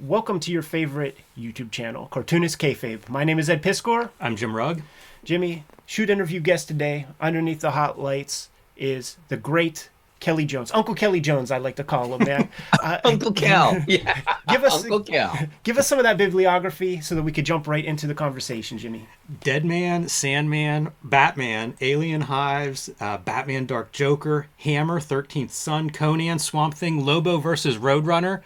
welcome to your favorite YouTube channel, Cartoonist Kayfabe. My name is Ed Piskor. I'm Jim Rugg. Jimmy, shoot interview guest today, underneath the hot lights, is the great Kelley Jones, Uncle Kelley Jones, I like to call him, man. Uh, Uncle Cal, yeah. give us Uncle Kel. Give us some of that bibliography so that we could jump right into the conversation, Jimmy. Dead Man, Sandman, Batman, Alien Hives, uh, Batman Dark Joker, Hammer, 13th Son, Conan, Swamp Thing, Lobo versus Roadrunner.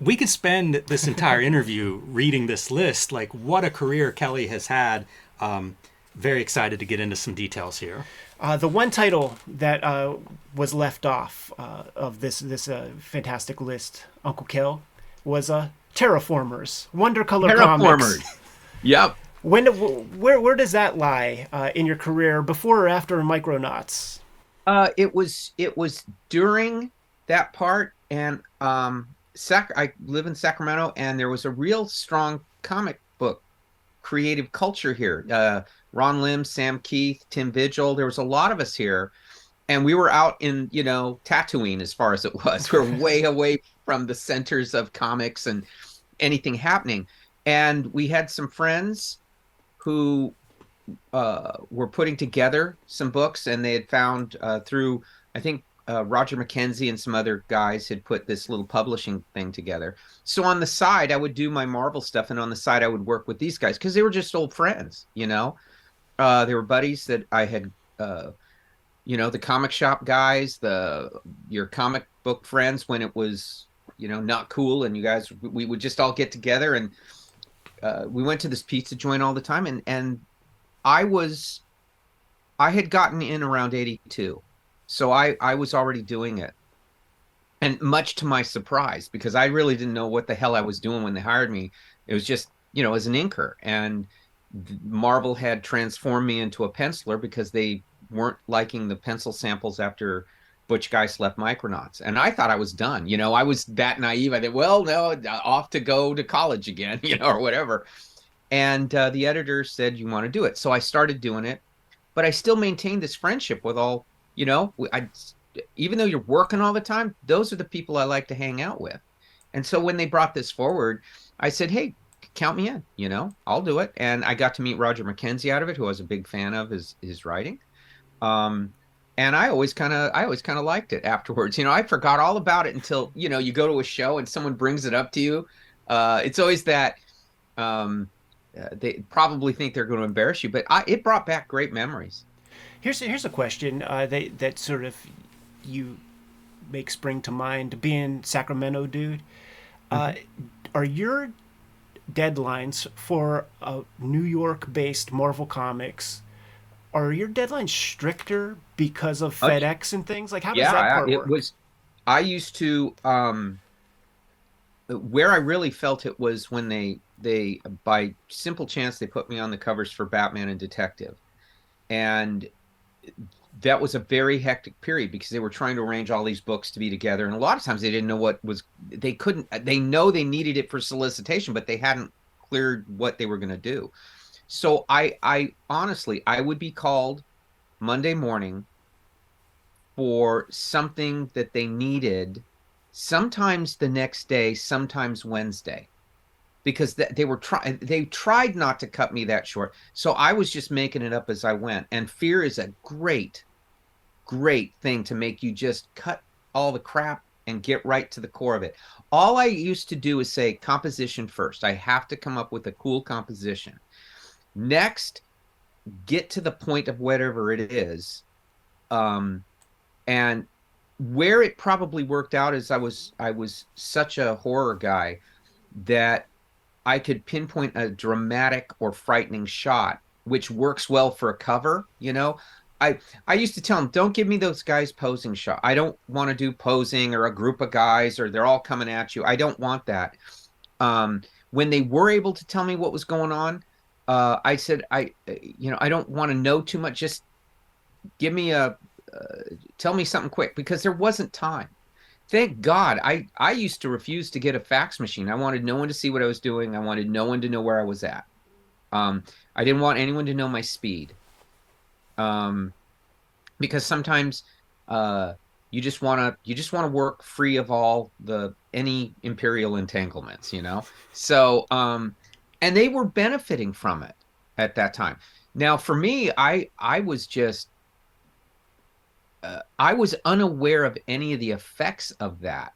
We could spend this entire interview reading this list. Like, what a career Kelley has had. Um, very excited to get into some details here. Uh, the one title that uh, was left off uh, of this this uh, fantastic list, Uncle Kel, was uh, Terraformers, Wonder Color Terraformers. Comics. Yep. When where where does that lie uh, in your career, before or after Micronauts? Uh, it was it was during that part, and um, Sac- I live in Sacramento, and there was a real strong comic book creative culture here. Uh, Ron Lim, Sam Kieth, Tim Vigil. There was a lot of us here, and we were out in you know Tatooine as far as it was. We are way away from the centers of comics and anything happening, and we had some friends who uh, were putting together some books, and they had found uh, through I think uh, Roger McKenzie and some other guys had put this little publishing thing together. So on the side, I would do my Marvel stuff, and on the side, I would work with these guys because they were just old friends, you know. Uh, they were buddies that I had, uh, you know, the comic shop guys, the your comic book friends when it was, you know, not cool, and you guys we would just all get together and uh, we went to this pizza joint all the time, and and I was, I had gotten in around eighty two, so I I was already doing it, and much to my surprise because I really didn't know what the hell I was doing when they hired me. It was just you know as an inker and Marvel had transformed me into a penciler because they weren't liking the pencil samples after Butch Guice left Micronauts. And I thought I was done. You know, I was that naive. I thought, well, no, off to go to college again, you know, or whatever. And uh, the editor said, you want to do it. So I started doing it. But I still maintained this friendship with all, you know, I, even though you're working all the time, those are the people I like to hang out with. And so when they brought this forward, I said, hey, count me in. You know, I'll do it. And I got to meet Roger McKenzie out of it, who I was a big fan of his his writing. Um, and I always kind of I always kind of liked it afterwards. You know, I forgot all about it until you know you go to a show and someone brings it up to you. Uh, it's always that um, uh, they probably think they're going to embarrass you, but I, it brought back great memories. Here's here's a question uh, that that sort of you make spring to mind. Being Sacramento dude, uh, mm-hmm. are your deadlines for a New York based Marvel Comics, are your deadlines stricter because of oh, FedEx and things? Like how yeah, does that part it work? was I used to um where I really felt it was when they they by simple chance they put me on the covers for Batman and Detective. And that was a very hectic period because they were trying to arrange all these books to be together. And a lot of times they didn't know what was they couldn't they know they needed it for solicitation but they hadn't cleared what they were going to do. So i i honestly i would be called monday morning for something that they needed sometimes the next day sometimes wednesday because they were trying they tried not to cut me that short so i was just making it up as i went and fear is a great great thing to make you just cut all the crap and get right to the core of it. All I used to do is say composition first. I have to come up with a cool composition. Next, get to the point of whatever it is. Um, and where it probably worked out is I was I was such a horror guy that I could pinpoint a dramatic or frightening shot which works well for a cover, you know. I I used to tell them, don't give me those guys posing shot. I don't want to do posing or a group of guys or they're all coming at you. I don't want that. Um, when they were able to tell me what was going on, uh, I said, I you know, I don't want to know too much. Just give me a uh, tell me something quick because there wasn't time. Thank God. I I used to refuse to get a fax machine. I wanted no one to see what I was doing. I wanted no one to know where I was at. Um, I didn't want anyone to know my speed um, because sometimes uh, you just want to you just want to work free of all the any imperial entanglements you know so um and they were benefiting from it at that time now for me i i was just uh, i was unaware of any of the effects of that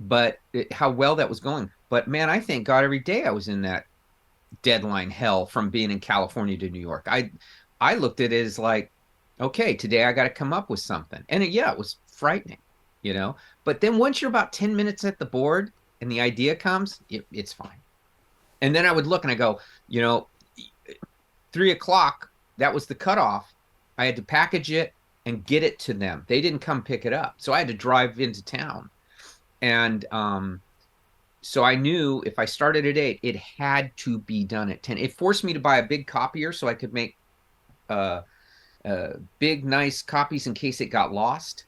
but it, how well that was going but man i thank god every day i was in that deadline hell from being in california to new york i i looked at it as like okay today i got to come up with something and it, yeah it was frightening, you know. But then once you're about 10 minutes at the board and the idea comes, it, it's fine. And then I would look and I go, you know, three o'clock, that was the cutoff. I had to package it and get it to them. They didn't come pick it up. So I had to drive into town. And um, so I knew if I started at eight, it had to be done at 10. It forced me to buy a big copier so I could make uh, uh, big, nice copies in case it got lost.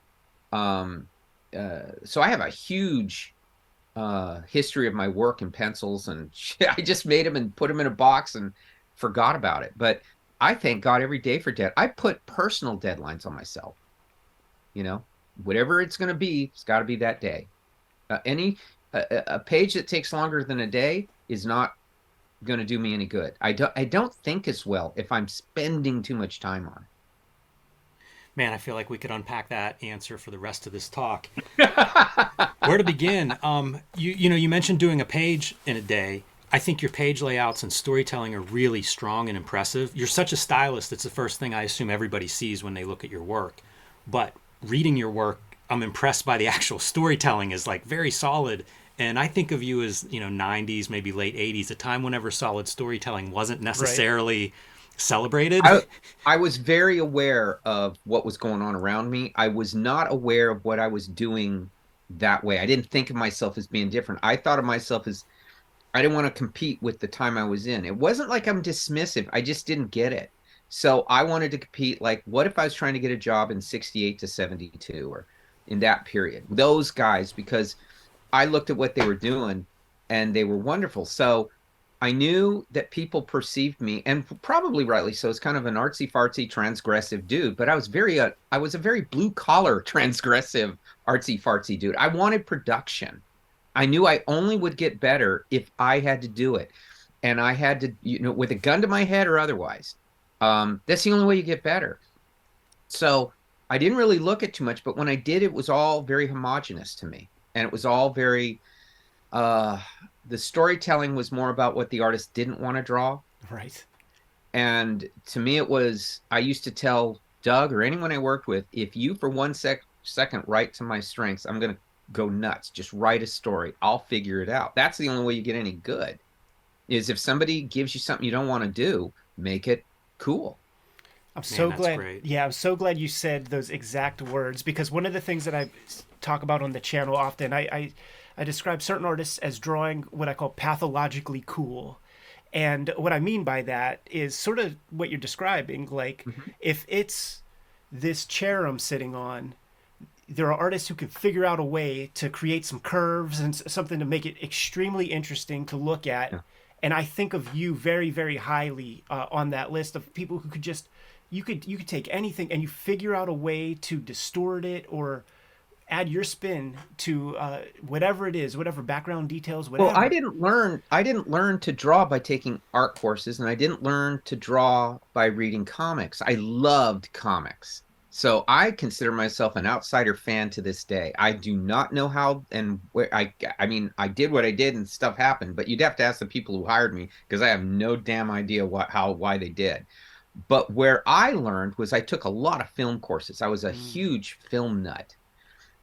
Um, uh, so I have a huge uh, history of my work in pencils, and I just made them and put them in a box and forgot about it. But I thank God every day for dead. I put personal deadlines on myself. You know, whatever it's going to be, it's got to be that day. Uh, any a, a page that takes longer than a day is not going to do me any good. I don't I don't think as well if I'm spending too much time on it man, I feel like we could unpack that answer for the rest of this talk. Where to begin? Um, you you know, you mentioned doing a page in a day. I think your page layouts and storytelling are really strong and impressive. You're such a stylist; it's the first thing I assume everybody sees when they look at your work. But reading your work, I'm impressed by the actual storytelling is like very solid. And I think of you as you know 90s, maybe late 80s, a time whenever solid storytelling wasn't necessarily. Right celebrated. I, I was very aware of what was going on around me. I was not aware of what I was doing that way. I didn't think of myself as being different. I thought of myself as I didn't want to compete with the time I was in. It wasn't like I'm dismissive. I just didn't get it. So I wanted to compete like what if I was trying to get a job in 68 to 72 or in that period. Those guys because I looked at what they were doing and they were wonderful. So I knew that people perceived me, and probably rightly so, as kind of an artsy fartsy transgressive dude. But I was very, uh, I was a very blue collar transgressive artsy fartsy dude. I wanted production. I knew I only would get better if I had to do it, and I had to, you know, with a gun to my head or otherwise. Um, that's the only way you get better. So I didn't really look at too much, but when I did, it was all very homogenous to me, and it was all very. Uh, the storytelling was more about what the artist didn't want to draw. Right. And to me, it was I used to tell Doug or anyone I worked with, if you for one sec second write to my strengths, I'm gonna go nuts. Just write a story. I'll figure it out. That's the only way you get any good. Is if somebody gives you something you don't want to do, make it cool. I'm so Man, glad. Great. Yeah, I'm so glad you said those exact words because one of the things that I talk about on the channel often, I, I I describe certain artists as drawing what I call pathologically cool. And what I mean by that is sort of what you're describing. Like, mm-hmm. if it's this chair I'm sitting on, there are artists who can figure out a way to create some curves and something to make it extremely interesting to look at. Yeah. And I think of you very, very highly uh, on that list of people who could just you could you could take anything and you figure out a way to distort it or add your spin to uh, whatever it is, whatever background details, whatever. Well, I didn't learn. I didn't learn to draw by taking art courses, and I didn't learn to draw by reading comics. I loved comics, so I consider myself an outsider fan to this day. I do not know how and where. I I mean, I did what I did, and stuff happened. But you'd have to ask the people who hired me because I have no damn idea what how why they did. But where I learned was I took a lot of film courses. I was a mm. huge film nut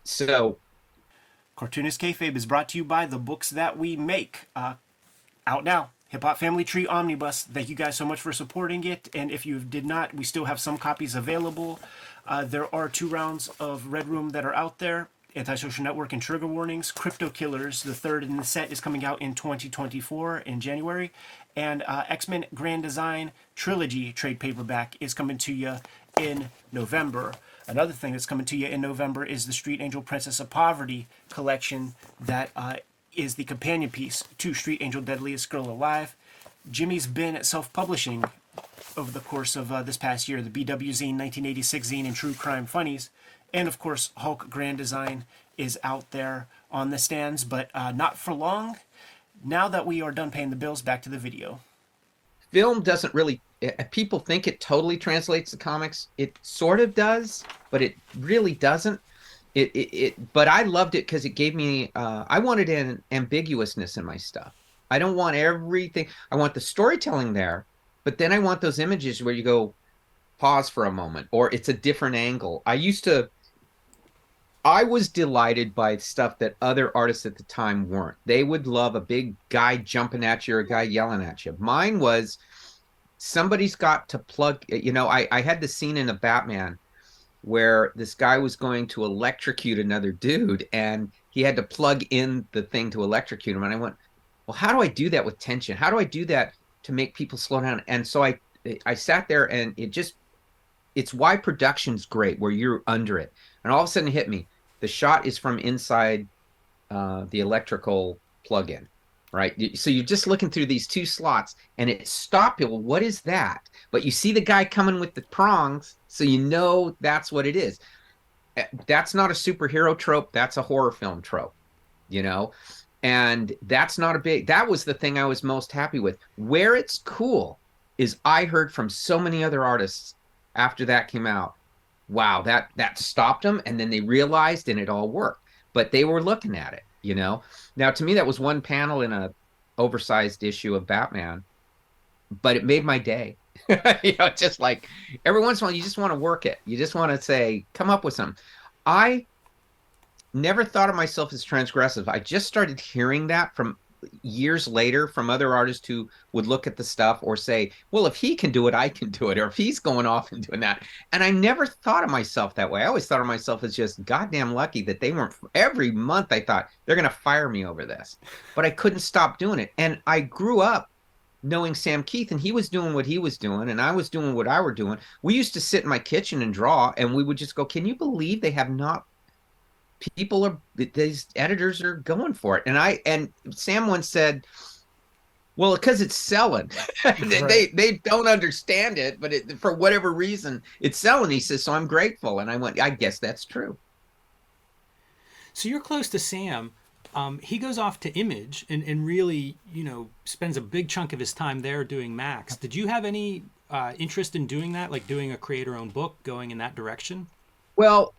so, Cartoonist Kayfabe is brought to you by the books that we make. Uh, out now. Hip Hop Family Tree Omnibus. Thank you guys so much for supporting it. And if you did not, we still have some copies available. Uh, there are two rounds of Red Room that are out there. Antisocial Network and Trigger Warnings. Crypto Killers, the third in the set, is coming out in 2024 in January. And uh, X Men Grand Design Trilogy trade paperback is coming to you in November. Another thing that's coming to you in November is the Street Angel Princess of Poverty collection that uh, is the companion piece to Street Angel Deadliest Girl Alive. Jimmy's been self publishing over the course of uh, this past year the BW Zine 1986 zine and True Crime Funnies. and of course, Hulk Grand Design is out there on the stands, but uh, not for long. Now that we are done paying the bills, back to the video. Film doesn't really. eh, People think it totally translates to comics. It sort of does, but it really doesn't. It, it, it but I loved it because it gave me. Uh, I wanted an ambiguousness in my stuff. I don't want everything. I want the storytelling there, but then I want those images where you go, pause for a moment, or it's a different angle. I used to. I was delighted by stuff that other artists at the time weren't. They would love a big guy jumping at you or a guy yelling at you. Mine was somebody's got to plug. You know, I, I had the scene in a Batman where this guy was going to electrocute another dude and he had to plug in the thing to electrocute him. And I went, well, how do I do that with tension? How do I do that to make people slow down? And so I I sat there and it just it's why production's great where you're under it. And all of a sudden it hit me. The shot is from inside uh, the electrical plug-in, right? So you're just looking through these two slots and it stopped you. Well, what is that? But you see the guy coming with the prongs, so you know that's what it is. Eh, That's not a superhero trope. That's a horror film trope, you know? And that's not a big, that was the thing I was most happy with. Where it's cool is I heard from so many other artists after that came out. Wow that that stopped them and then they realized and it all worked. But they were looking at it you know? Now to me that was one panel in a oversized issue of batman but it made my day. You know just like every once in a while you just want to work it. You just want to say come up with something i never thought of myself as transgressive i just started hearing that from years later from other artists who would look at the stuff or say, well, if he can do it, I can do it, or if he's going off and doing that. And I never thought of myself that way. I always thought of myself as just goddamn lucky that they weren't. Every month I thought they're going to fire me over this, but I couldn't stop doing it. And I grew up knowing Sam Kieth, and he was doing what he was doing, and I was doing what I were doing. We used to sit in my kitchen and draw, and we would just go, "Can you believe they have not people are these editors are going for it and i and sam once said well because it's selling they, Right. they don't understand it but it, for whatever reason it's selling he says so i'm grateful and i went i guess that's true So you're close to Sam. Um, he goes off to Image and, and really, you know, spends a big chunk of his time there doing Max. Did you have any uh, interest in doing that, like doing a creator-owned book, going in that direction? well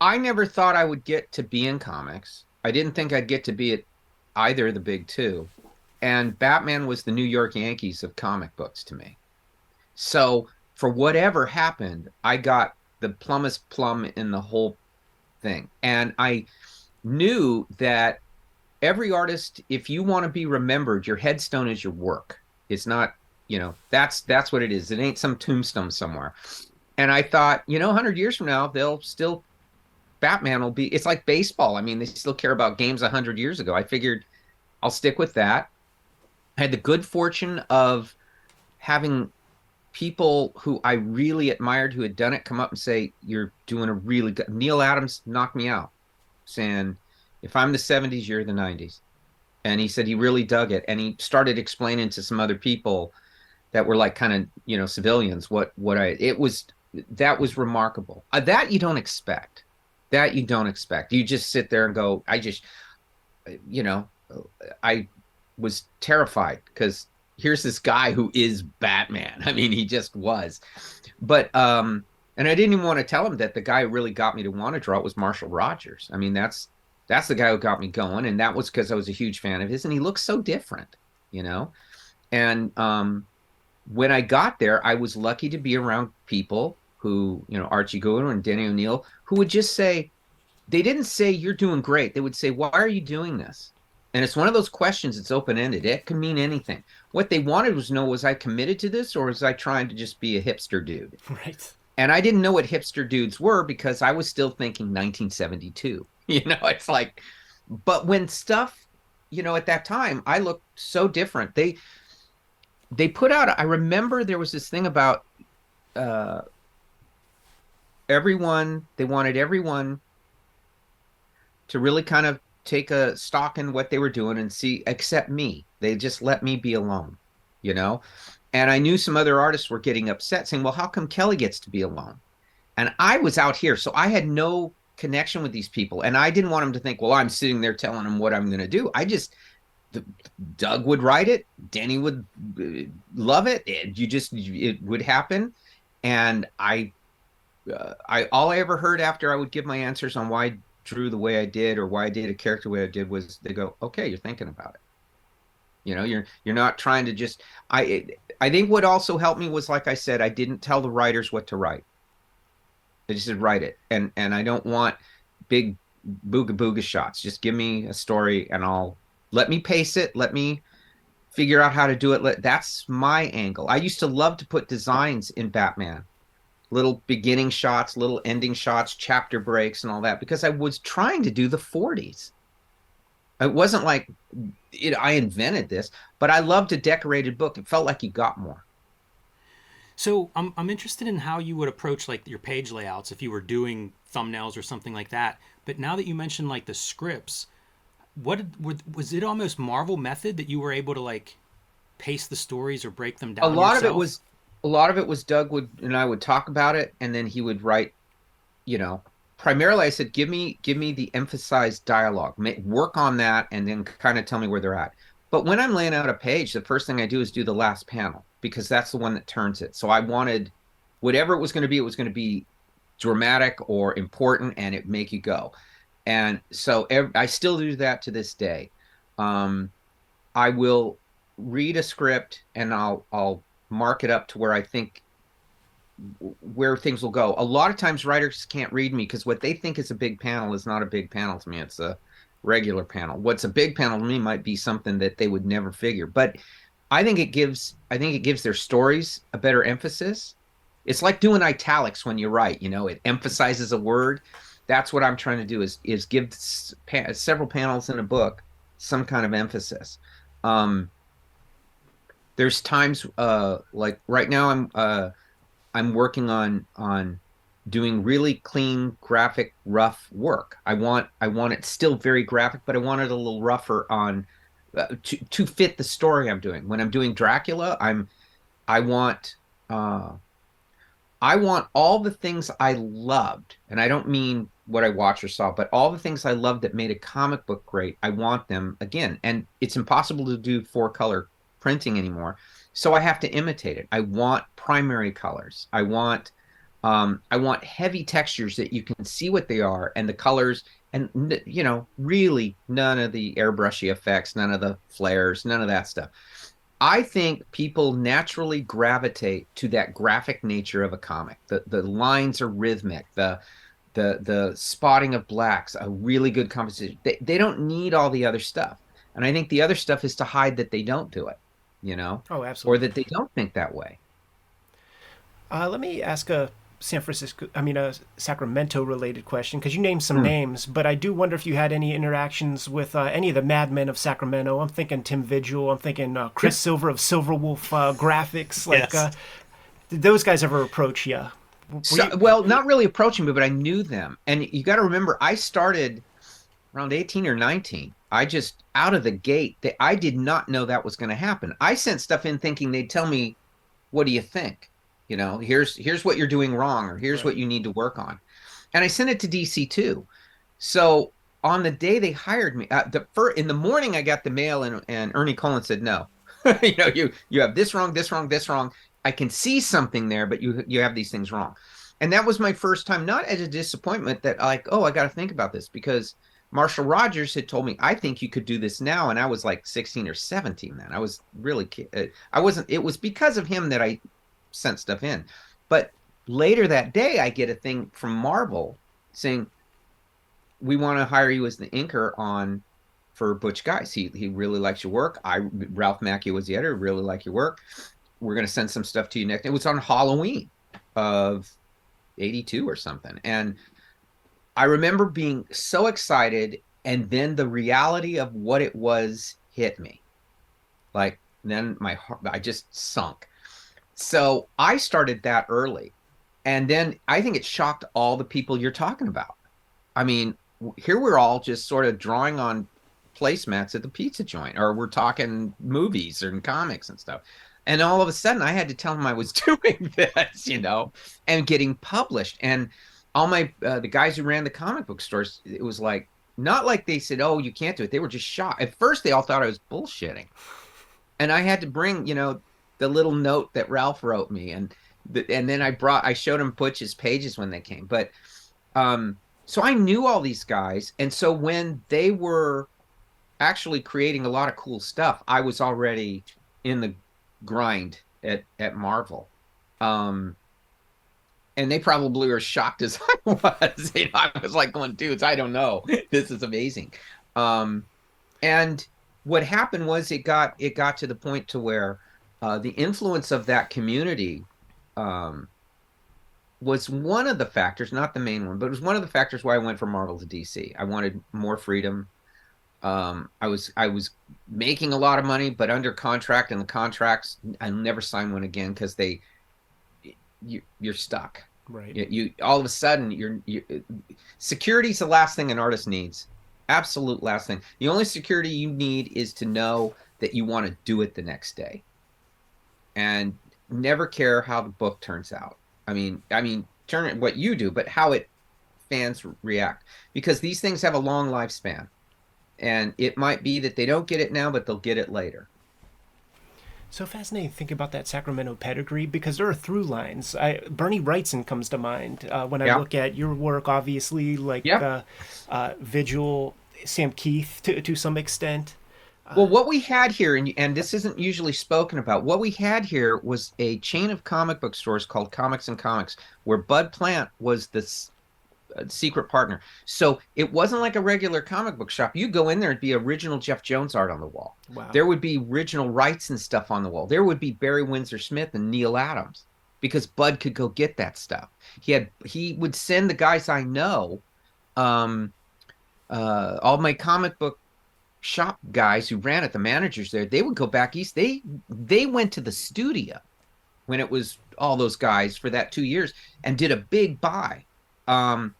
i never thought i would get to be in comics. I didn't think i'd get to be at either of the big two. And batman was the new york yankees of comic books to me. So for whatever happened i got the plumbest plum in the whole thing. And i knew that every artist if you want to be remembered your headstone is your work. It's not you know that's that's what it is. It ain't some tombstone somewhere. And i thought you know 100 years from now they'll still batman will be it's like baseball. I mean they still care about games 100 years ago. I figured i'll stick with that. I had the good fortune of having people who i really admired who had done it come up and say you're doing a really good neal adams knocked me out saying if i'm the 70s you're the 90s and he said he really dug it and he started explaining to some other people that were like kind of you know civilians what what i it was that was remarkable. Uh, that you don't expect that you don't expect. You just sit there and go i just you know i was terrified because here's this guy who is batman. I mean he just was. But um and i didn't even want to tell him that the guy who really got me to want to draw it was marshall rogers. I mean that's that's the guy who got me going and that was because i was a huge fan of his and he looks so different you know? And um when I got there, I was lucky to be around people who, you know, Archie Goodwin and Denny O'Neil, who would just say, they didn't say you're doing great. They would say, why are you doing this? And it's one of those questions. It's open ended. It can mean anything. What they wanted was to know was I committed to this or was I trying to just be a hipster dude? Right. And I didn't know what hipster dudes were because I was still thinking 1972. You know, it's like, but when stuff, you know, at that time, I looked so different. They, they put out. I remember there was this thing about uh, everyone. They wanted everyone to really kind of take a stock in what they were doing and see, except me. They just let me be alone, you know. And I knew some other artists were getting upset, saying, "Well, how come Kelley gets to be alone?" And I was out here, so I had no connection with these people, and I didn't want them to think, well, I'm sitting there telling them what I'm going to do. I just the, Doug would write it, Denny would uh, love it. it. You just it would happen, and I, uh, I all I ever heard after I would give my answers on why I drew the way I did or why I did a character the way I did was they go, okay, you're thinking about it. You know, you're you're not trying to just. I I think what also helped me was like I said, I didn't tell the writers what to write. I just said write it, and and I don't want big booga booga shots. Just give me a story, and I'll let me pace it. Let me figure out how to do it. Let, that's my angle. I used to love to put designs in Batman, little beginning shots, little ending shots, chapter breaks, and all that because I was trying to do the 40s. It wasn't like it, I invented this, but I loved a decorated book. It felt like you got more. So I'm I'm interested in how you would approach like your page layouts if you were doing thumbnails or something like that. But now that you mentioned like the scripts, what was it almost Marvel method that you were able to like paste the stories or break them down? A lot yourself? of it was a lot of it was Doug would and I would talk about it and then he would write, you know, primarily I said give me give me the emphasized dialogue, work on that and then kind of tell me where they're at. But when I'm laying out a page, the first thing I do is do the last panel because that's the one that turns it. So I wanted whatever it was going to be, it was going to be dramatic or important and it make you go and so I still do that to this day. Um, I will read a script and I'll I'll mark it up to where I think where things will go. A lot of times writers can't read me because what they think is a big panel is not a big panel to me. It's a regular panel. What's a big panel to me might be something that they would never figure. But I think it gives I think it gives their stories a better emphasis. It's like doing italics when you write, you know, it emphasizes a word that's what I'm trying to do is is give several panels in a book some kind of emphasis. Um, there's times uh, like right now I'm uh, I'm working on on doing really clean graphic rough work. I want I want it still very graphic, but I want it a little rougher on uh, to to fit the story I'm doing. When I'm doing Dracula, I'm I want uh, I want all the things I loved, and I don't mean what I watched or saw, but all the things I loved that made a comic book great, I want them again. And it's impossible to do four color printing anymore. So I have to imitate it. I want primary colors. I want um, I want heavy textures that you can see what they are and the colors and you know really none of the airbrushy effects, none of the flares, none of that stuff. I think people naturally gravitate to that graphic nature of a comic. The the lines are rhythmic. The the the spotting of blacks, a really good composition. They they don't need all the other stuff, and I think the other stuff is to hide that they don't do it, you know, oh absolutely, or that they don't think that way. Uh, let me ask a San Francisco, I mean a Sacramento related question because you named some hmm. names, but I do wonder if you had any interactions with uh, any of the madmen of Sacramento. I'm thinking Tim Vigil. I'm thinking uh, Chris Silver of Silverwolf uh, Graphics. Like, yes. Uh, did those guys ever approach you? So, well, not really approaching me, but I knew them. And you got to remember, I started around 18 or 19. I just out of the gate, they, I did not know that was going to happen. I sent stuff in thinking they'd tell me, "What do you think?" You know, here's here's what you're doing wrong, or here's right. what you need to work on. And I sent it to DC too. So on the day they hired me, uh, the first, in the morning I got the mail, and and Ernie Collins said, "No, you know, you you have this wrong, this wrong, this wrong. I can see something there, but you you have these things wrong. And that was my first time, not as a disappointment that like, oh, I got to think about this because Marshall Rogers had told me, I think you could do this now, and I was like 16 or 17 then. I was really, uh, I wasn't. It was because of him that I sent stuff in. But later that day, I get a thing from Marvel saying, we want to hire you as the inker on for Butch Guice. He he really likes your work. I Ralph Macchio was the editor. Really like your work we're going to send some stuff to you next. It was on Halloween of 82 or something. And I remember being so excited. And then the reality of what it was hit me. Like, then my heart, I just sunk. So I started that early. And then I think it shocked all the people you're talking about. I mean, here we're all just sort of drawing on placemats at the pizza joint, or we're talking movies and comics and stuff And all of a sudden, I had to tell them I was doing this, you know, and getting published. And all my uh, the guys who ran the comic book stores, it was like not like they said, "Oh, you can't do it." They were just shocked. At first, they all thought I was bullshitting, and I had to bring, you know, the little note that Ralph wrote me, and the, and then I brought, I showed him Butch's pages when they came. But um, so I knew all these guys, and so when they were actually creating a lot of cool stuff, I was already in the grind at at Marvel. Um, and they probably were shocked as I was. You know, I was like going, dudes, I don't know. This is amazing. Um, and what happened was it got it got to the point to where uh, the influence of that community um, was one of the factors, not the main one, but it was one of the factors why I went from Marvel to DC. I wanted more freedom. Um, I was I was making a lot of money, but under contract, and the contracts I never signed one again because they you, you're stuck. Right. You, you all of a sudden you're you, security's the last thing an artist needs. Absolute last thing. The only security you need is to know that you want to do it the next day. And never care how the book turns out. I mean, I mean, turn what you do, but how it fans react because these things have a long lifespan. And it might be that they don't get it now, but they'll get it later. So fascinating to think about that Sacramento pedigree because there are through lines. I, Bernie Wrightson comes to mind uh, when I Yeah. look at your work, obviously, like Yeah. uh, uh, Vigil, Sam Kieth to, to some extent. Well, what we had here, and, and this isn't usually spoken about, what we had here was a chain of comic book stores called Comics and Comics, where Bud Plant was the s- uh, secret partner. So it wasn't like a regular comic book shop. You go in there, it'd be original Jeff Jones art on the wall. Wow. There would be original rights and stuff on the wall. There would be Barry Windsor Smith and Neal Adams because Bud could go get that stuff. He had he would send the guys I know, um, uh, all my comic book shop guys who ran it, the managers there, they would go back east. They they went to the studio when it was all those guys for that two years and did a big buy. Um,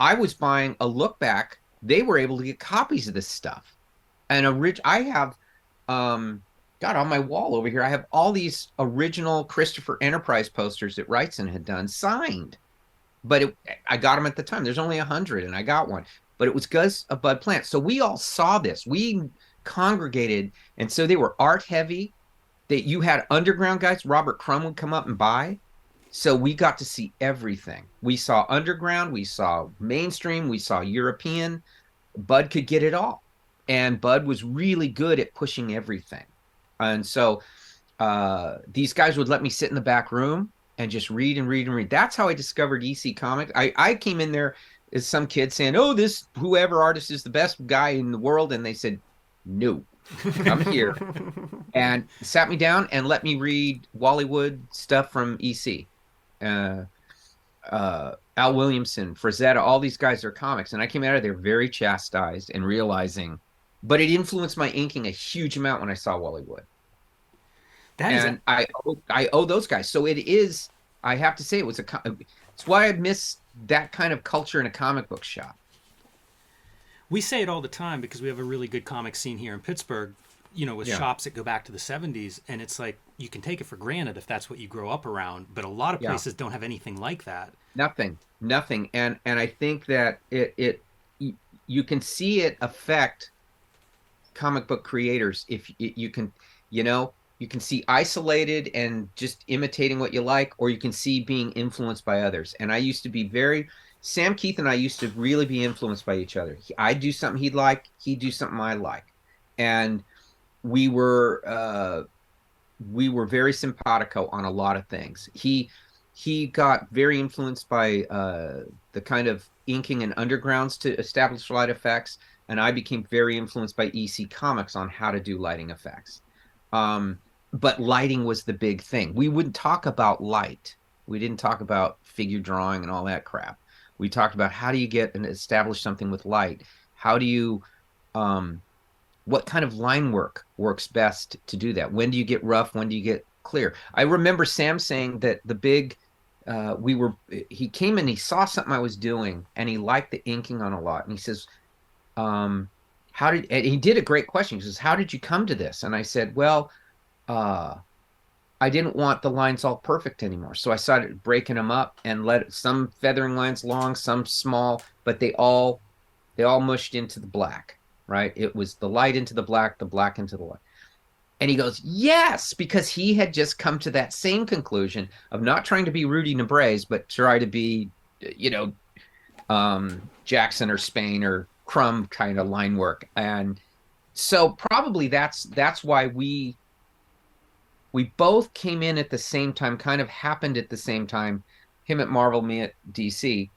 I was buying a look back. They were able to get copies of this stuff. And a rich I have um God on my wall over here, I have all these original Christopher Enterprise posters that Wrightson had done signed. But it, I got them at the time. There's only a hundred, and I got one. But it was because of Bud Plant. So we all saw this. We congregated, and so they were art heavy. That you had underground guys. Robert Crumb would come up and buy. So we got to see everything. We saw underground, we saw mainstream, we saw European. Bud could get it all. And Bud was really good at pushing everything. And so uh, these guys would let me sit in the back room and just read and read and read. That's how I discovered EC Comics. I, I came in there as some kid saying, Oh, this whoever artist is the best guy in the world. And they said, No, I'm here. and sat me down and let me read Wallywood stuff from EC. Uh, uh, Al Williamson, Frazetta, all these guys are comics. And I came out of there very chastised and realizing, but it influenced my inking a huge amount when I saw Wallywood. That is and I owe, I owe those guys. So it is. I have to say it was a. It's why I miss that kind of culture in a comic book shop. we say it all the time because we have a really good comic scene here in Pittsburgh, you know, with Yeah. shops that go back to the 70s. And it's like, you can take it for granted if that's what you grow up around. But a lot of Yeah. places don't have anything like that. Nothing, nothing, and and I think that it it you can see it affect comic book creators if you can, you know, you can see isolated and just imitating what you like, or you can see being influenced by others. And I used to be very Sam Kieth and I used to really be influenced by each other. I'd do something he'd like, he'd do something I like, and we were uh, we were very simpatico on a lot of things. He he got very influenced by uh, the kind of inking and undergrounds to establish light effects, and I became very influenced by EC Comics on how to do lighting effects. Um, but lighting was the big thing. We wouldn't talk about light. We didn't talk about figure drawing and all that crap. We talked about how do you get and establish something with light. How do you, um, what kind of line work works best to do that? When do you get rough? When do you get clear? I remember Sam saying that the big uh, we were he came and he saw something I was doing and he liked the inking on a lot and he says, um, how did he did a great question. He says, How did you come to this? And I said, Well, uh I didn't want the lines all perfect anymore. So I started breaking them up and let some feathering lines long, some small, but they all they all mushed into the black, right? It was the light into the black, the black into the light. And he goes, Yes, because he had just come to that same conclusion of not trying to be Rudy Nebres, but try to be, you know, um, Jackson or Spain or Crumb kind of line work. And so probably that's that's why we we both came in at the same time, kind of happened at the same time. Him at Marvel, me at DC,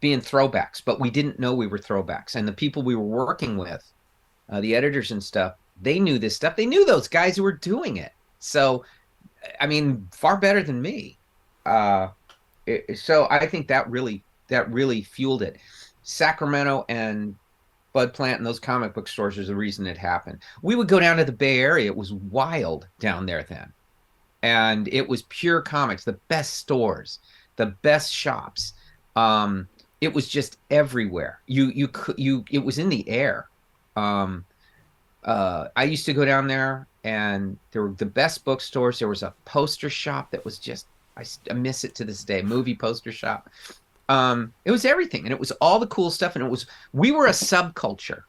being throwbacks, but we didn't know we were throwbacks. And the people we were working with, uh, the editors and stuff, they knew this stuff. They knew those guys who were doing it. So, I mean, far better than me. Uh, it, so I think that really that really fueled it. Sacramento and Bud Plant and those comic book stores is the reason it happened. We would go down to the Bay Area. It was wild down there then. And it was pure comics, the best stores, the best shops. Um, it was just everywhere. You you you it was in the air. Um, uh, I used to go down there and there were the best bookstores. There was a poster shop that was just I, I miss it to this day. Movie poster shop um, it was everything, and it was all the cool stuff, and it was we were a subculture.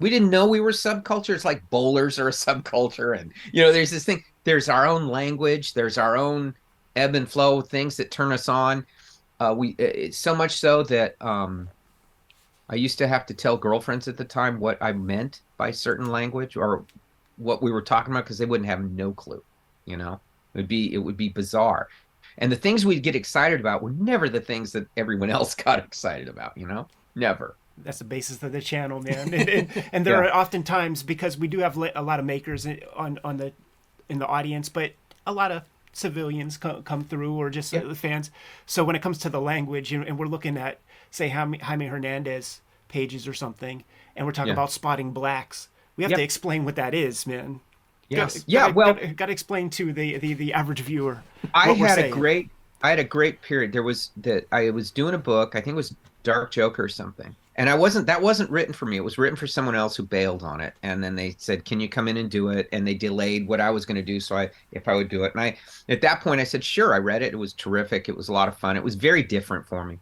We didn't know we were subculture. It's like bowlers are a subculture, and you know, there's this thing. There's our own language. There's our own ebb and flow things that turn us on. Uh, we it's so much so that um, I used to have to tell girlfriends at the time what I meant by certain language or what we were talking about because they wouldn't have no clue. You know, it would be it would be bizarre. And the things we'd get excited about were never the things that everyone else got excited about, you know? Never. That's the basis of the channel, man. and, and, and there yeah. are often times because we do have a lot of makers on on the in the audience, but a lot of civilians come, come through or just fans. So when it comes to the language, and, we're looking at say Jaime, Jaime Hernandez pages or something, and we're talking yeah. about spotting blacks, we have yep. to explain what that is, man. Yes. Got, yeah. well, got to explain to the, the the average viewer. I had a great, I had a great period. There was that I was doing a book. I think it was Dark Joker or something, and I wasn't. That wasn't written for me. It was written for someone else who bailed on it, and then they said, "Can you come in and do it?" And they delayed what I was going to do, so I if I would do it. And I at that point I said, "Sure." I read it. It was terrific. It was a lot of fun. It was very different for me.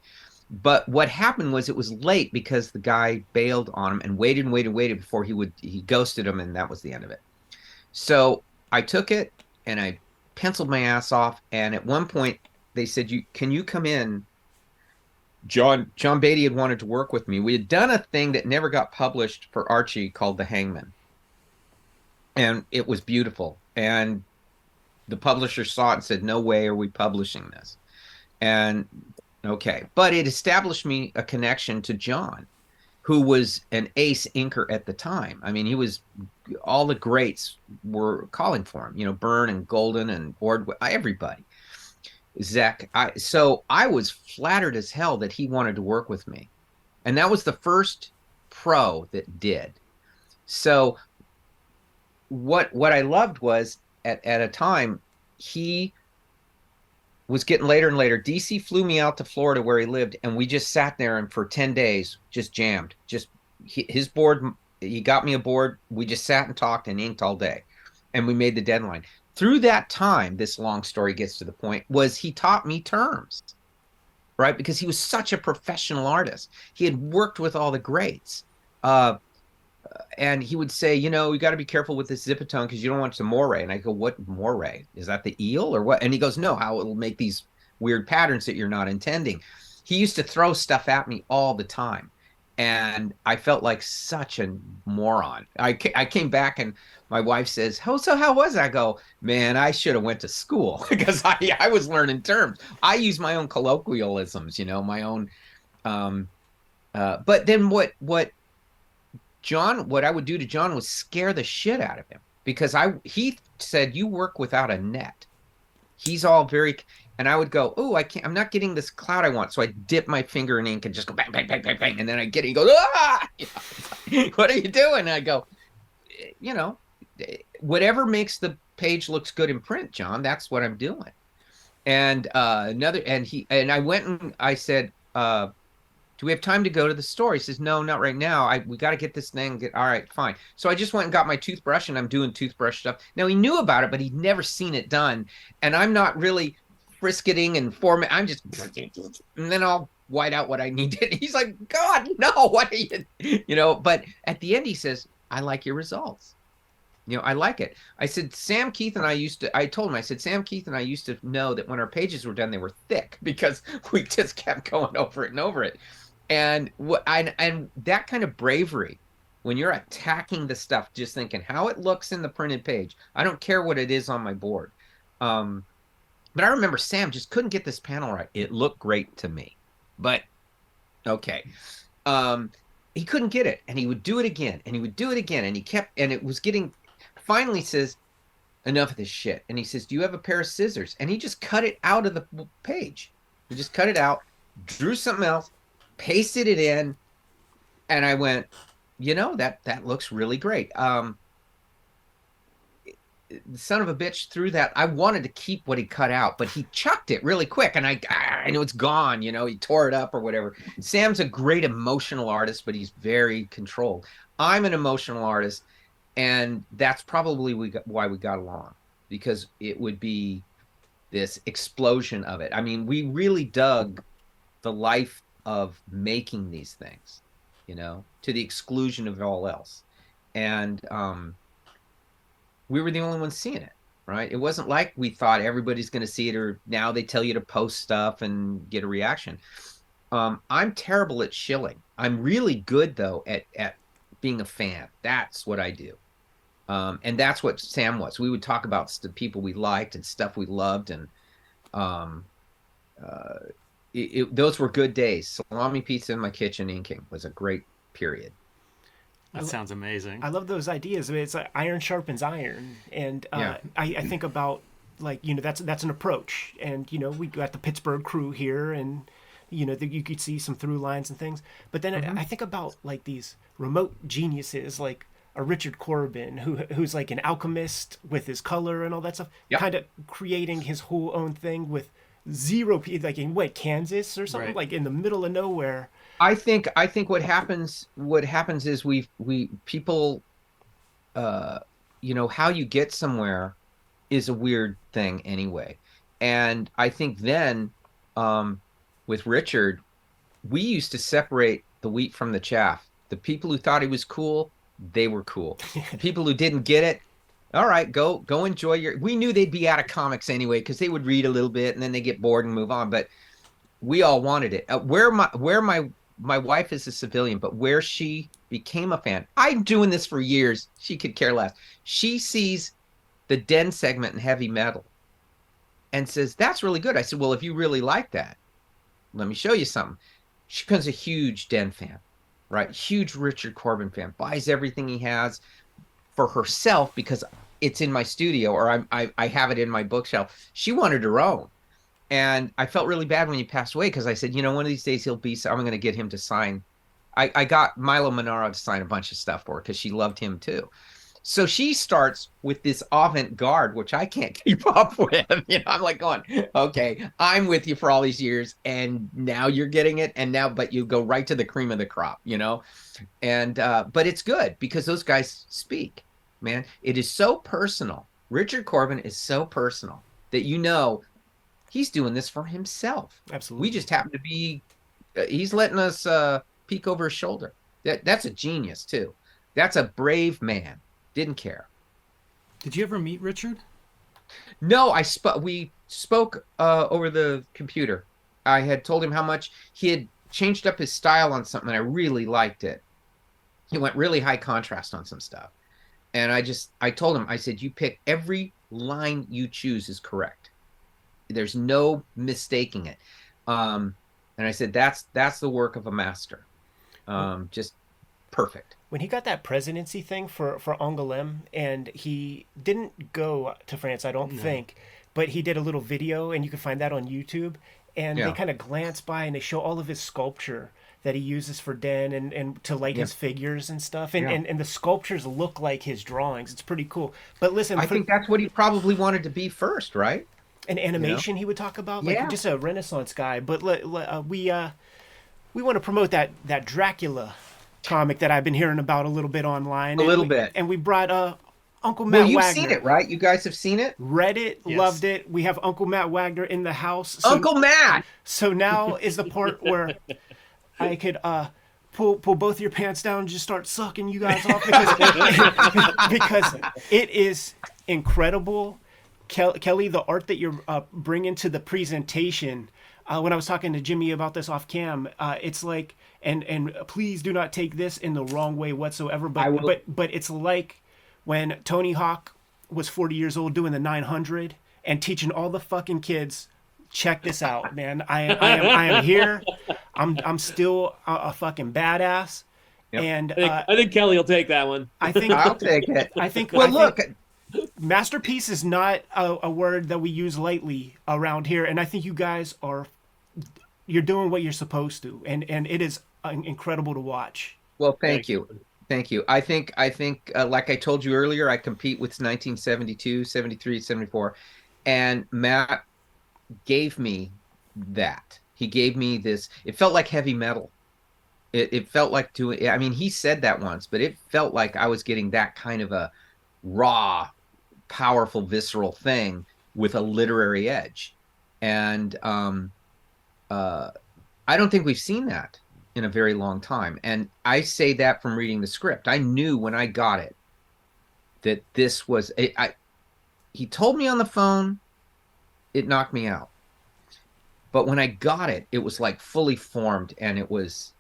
But what happened was it was late because the guy bailed on him and waited and waited and waited before he would he ghosted him, and that was the end of it. So I took it and I penciled my ass off. And at one point, they said, "You can you come in?" John John Beatty had wanted to work with me. We had done a thing that never got published for Archie called The Hangman, and it was beautiful. And the publisher saw it and said, "No way are we publishing this." And okay, but it established me a connection to John who was an ace inker at the time. I mean, he was all the greats were calling for him. You know, Byrne and Golden and Ord, everybody. Zach. I, so I was flattered as hell that he wanted to work with me, and that was the first pro that did. So what what I loved was at at a time he was getting later and later. DC flew me out to Florida where he lived, and we just sat there and for ten days just jammed. Just his board, he got me a board. We just sat and talked and inked all day, and we made the deadline. Through that time, this long story gets to the point was he taught me terms, right? Because he was such a professional artist. He had worked with all the greats. Uh, and he would say, you know, you got to be careful with this zipatone because you don't want some moiré. And I go, what moray? Is that the eel or what? And he goes, no, how it'll make these weird patterns that you're not intending. He used to throw stuff at me all the time. And I felt like such a moron. I, I came back and my wife says, "Oh, so how was it?" I go, "Man, I should have went to school because I I was learning terms. I use my own colloquialisms, you know, my own." Um, uh, but then what what John, what I would do to John was scare the shit out of him because I he said you work without a net. He's all very, and I would go, oh, I can't, I'm not getting this cloud I want, so I dip my finger in ink and just go bang, bang, bang, bang, bang, and then I get it. He goes, ah, what are you doing? And I go, you know, whatever makes the page looks good in print, John. That's what I'm doing. And uh, another, and he, and I went and I said, uh, do we have time to go to the store? He says, no, not right now. I we got to get this thing. Get all right, fine. So I just went and got my toothbrush, and I'm doing toothbrush stuff. Now he knew about it, but he'd never seen it done, and I'm not really frisketing and forming. I'm just, and then I'll white out what I needed. He's like, God, no, what are you, you know? But at the end, he says, I like your results. You know, I like it. I said, Sam Kieth and I used to, I told him, I said, Sam Kieth and I used to know that when our pages were done, they were thick because we just kept going over it and over it. And what I, and that kind of bravery, when you're attacking the stuff, just thinking how it looks in the printed page, I don't care what it is on my board. Um, but I remember Sam just couldn't get this panel right. It looked great to me, but okay. Um, he couldn't get it, and he would do it again, and he would do it again, and he kept, and it was getting. Finally, says, "Enough of this shit." And he says, "Do you have a pair of scissors?" And he just cut it out of the page. He just cut it out, drew something else, pasted it in, and I went, you know that that looks really great. Um, son of a bitch threw that. I wanted to keep what he cut out, but he chucked it really quick, and I I know it's gone. You know, he tore it up or whatever. Sam's a great emotional artist, but he's very controlled. I'm an emotional artist, and that's probably we got, why we got along because it would be this explosion of it. I mean, we really dug the life of making these things, you know, to the exclusion of all else, and um we were the only ones seeing it right? It wasn't like we thought everybody's going to see it or now they tell you to post stuff and get a reaction. Um, i'm terrible at shilling. I'm really good though at at being a fan. That's what i do. Um, and that's what sam was. We would talk about the people we liked and stuff we loved and um, uh, it, it, those were good days. Salami pizza in my kitchen inking was a great period that sounds amazing. I love those ideas. I mean, it's like iron sharpens iron, and uh, yeah. I, I think about like you know that's that's an approach, and you know we got the Pittsburgh crew here, and you know the, you could see some through lines and things. But then mm-hmm. I, I think about like these remote geniuses, like a Richard Corbin, who who's like an alchemist with his color and all that stuff, yep. kind of creating his whole own thing with zero like in what Kansas or something right. like in the middle of nowhere I think I think what happens what happens is we we people uh you know how you get somewhere is a weird thing anyway. And I think then um with Richard we used to separate the wheat from the chaff. The people who thought he was cool, they were cool. the people who didn't get it, all right, go go enjoy your. We knew they'd be out of comics anyway because they would read a little bit and then they get bored and move on. But we all wanted it. Uh, where my where my my wife is a civilian, but where she became a fan, I'm doing this for years. She could care less. She sees the Den segment in heavy metal and says, That's really good. I said, Well, if you really like that, let me show you something. She becomes a huge Den fan, right? Huge Richard Corbin fan, buys everything he has for herself because it's in my studio or I'm, I, I have it in my bookshelf. She wanted her own and I felt really bad when he passed away because I said, you know, one of these days he'll be. So I'm going to get him to sign. I, I got Milo Manara to sign a bunch of stuff for her because she loved him too. So she starts with this avant garde, which I can't keep up with. You know, I'm like going, okay, I'm with you for all these years, and now you're getting it, and now, but you go right to the cream of the crop, you know, and uh, but it's good because those guys speak, man. It is so personal. Richard Corbin is so personal that you know he's doing this for himself. Absolutely. We just happen to be. Uh, he's letting us uh, peek over his shoulder. That that's a genius too. That's a brave man. Didn't care. Did you ever meet Richard? No, I spoke. We spoke uh, over the computer. I had told him how much he had changed up his style on something. And I really liked it. He went really high contrast on some stuff, and I just I told him I said you pick every line you choose is correct there's no mistaking it. Um, and I said, that's that's the work of a master. Um, just perfect. When he got that presidency thing for for Angoulême, and he didn't go to France, I don't no. think, but he did a little video, and you can find that on YouTube. And yeah. they kind of glance by and they show all of his sculpture that he uses for Den and, and to light yeah. his figures and stuff. And, yeah. and and the sculptures look like his drawings. It's pretty cool. But listen, I for... think that's what he probably wanted to be first, right? An animation you know? he would talk about like yeah. just a renaissance guy but uh, we uh we want to promote that that Dracula comic that I've been hearing about a little bit online. A And little we- bit. And we brought uh Uncle Matt Well, you've Wagner. seen it, right? You guys have seen it. Read it, Yes. loved it. We have Uncle Matt Wagner in the house. So, Uncle Matt. So now is the part where I could uh pull pull both your pants down and just start sucking you guys off because because it is incredible. Kel- Kelley, the art that you're uh, bringing to the presentation. Uh, when I was talking to Jimmy about this off cam, uh, it's like, and and please do not take this in the wrong way whatsoever. But but but it's like when Tony Hawk was 40 years old doing the 900 and teaching all the fucking kids check this out man i am i am, I am here i'm i'm still a, a fucking badass Yep. and I think, uh, I think Kelley will take that one. i think I'll take it. i think Well, I look, think masterpiece is not a, a word that we use lightly around here and i think you guys are you're doing what you're supposed to and and it is uh, incredible to watch Well, thank you. Thank you. I think I think uh, like I told you earlier, I compete with 1972, 73, 74 and Matt gave me that. He gave me this it felt like heavy metal. It it felt like doing I mean, he said that once, but it felt like I was getting that kind of a raw, powerful, visceral thing with a literary edge. And um uh I don't think we've seen that in a very long time. And I say that from reading the script. I knew when I got it that this was I, he told me on the phone it knocked me out. But when I got it, it was like fully formed and it was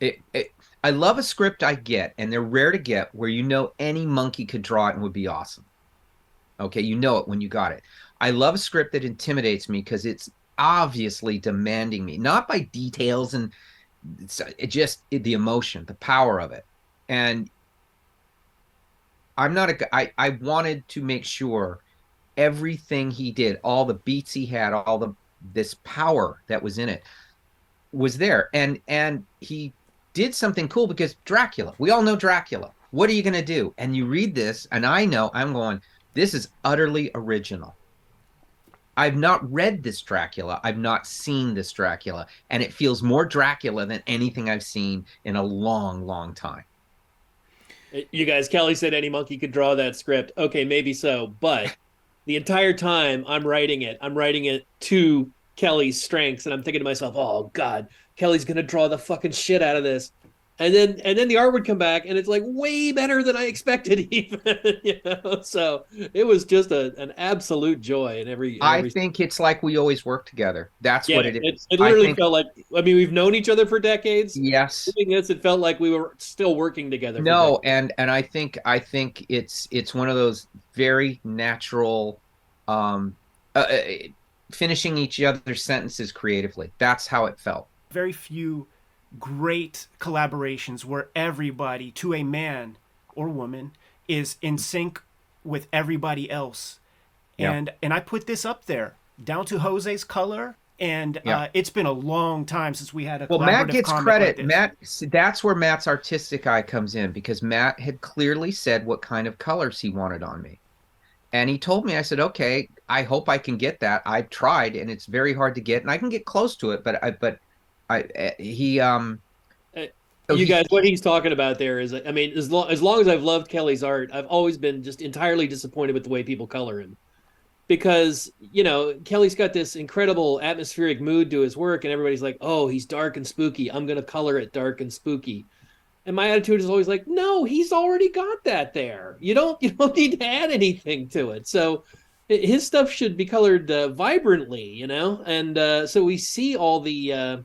it, it I love a script I get and they're rare to get where you know any monkey could draw it and would be awesome. Okay, you know it when you got it. I love a script that intimidates me because it's obviously demanding me, not by details and it's uh, it just the emotion, the power of it. And I'm not a I I wanted to make sure everything he did, all the beats he had, all the this power that was in it was there. And and he did something cool because Dracula. We all know Dracula. What are you going to do? And you read this and I know I'm going this is utterly original. I've not read this Dracula. I've not seen this Dracula, and it feels more Dracula than anything I've seen in a long, long time. Uh, you guys, Kelley said any monkey could draw that script. Okay, maybe so, but the entire time I'm writing it, I'm writing it to Kelley's strengths, and I'm thinking to myself, "Oh God, Kelley's gonna draw the fucking shit out of this," and then and then the art would come back, and it's like way better than I expected, even. you know, so it was just a an absolute joy in every. in I every think it's like we always work together. That's yeah, what it is. It, it I literally think- felt like. I mean, we've known each other for decades. yes. Doing this, it felt like we were still working together. for No, and and I think I think it's it's one of those very natural, um, uh, uh, finishing each other's sentences creatively. That's how it felt. very few great collaborations where everybody to a man or woman is in sync with everybody else Yeah. and and i put this up there down to jose's color and Yeah. uh, it's been a long time since we had a Well, Matt gets credit. like. Matt, that's where Matt's artistic eye comes in because Matt had clearly said what kind of colors he wanted on me. And he told me, I said, okay, I hope I can get that. I've tried and it's very hard to get and I can get close to it, but I, but I, uh, he, um, Uh, so you guys, what he's talking about there is, I mean, as long as long as I've loved Kelley's art, I've always been just entirely disappointed with the way people color him, because you know Kelley's got this incredible atmospheric mood to his work, and everybody's like, "Oh, he's dark and spooky. I'm gonna color it dark and spooky." And my attitude is always like, "No, he's already got that there. You don't you don't need to add anything to it." So his stuff should be colored uh, vibrantly, you know, and uh, so we see all the. Uh,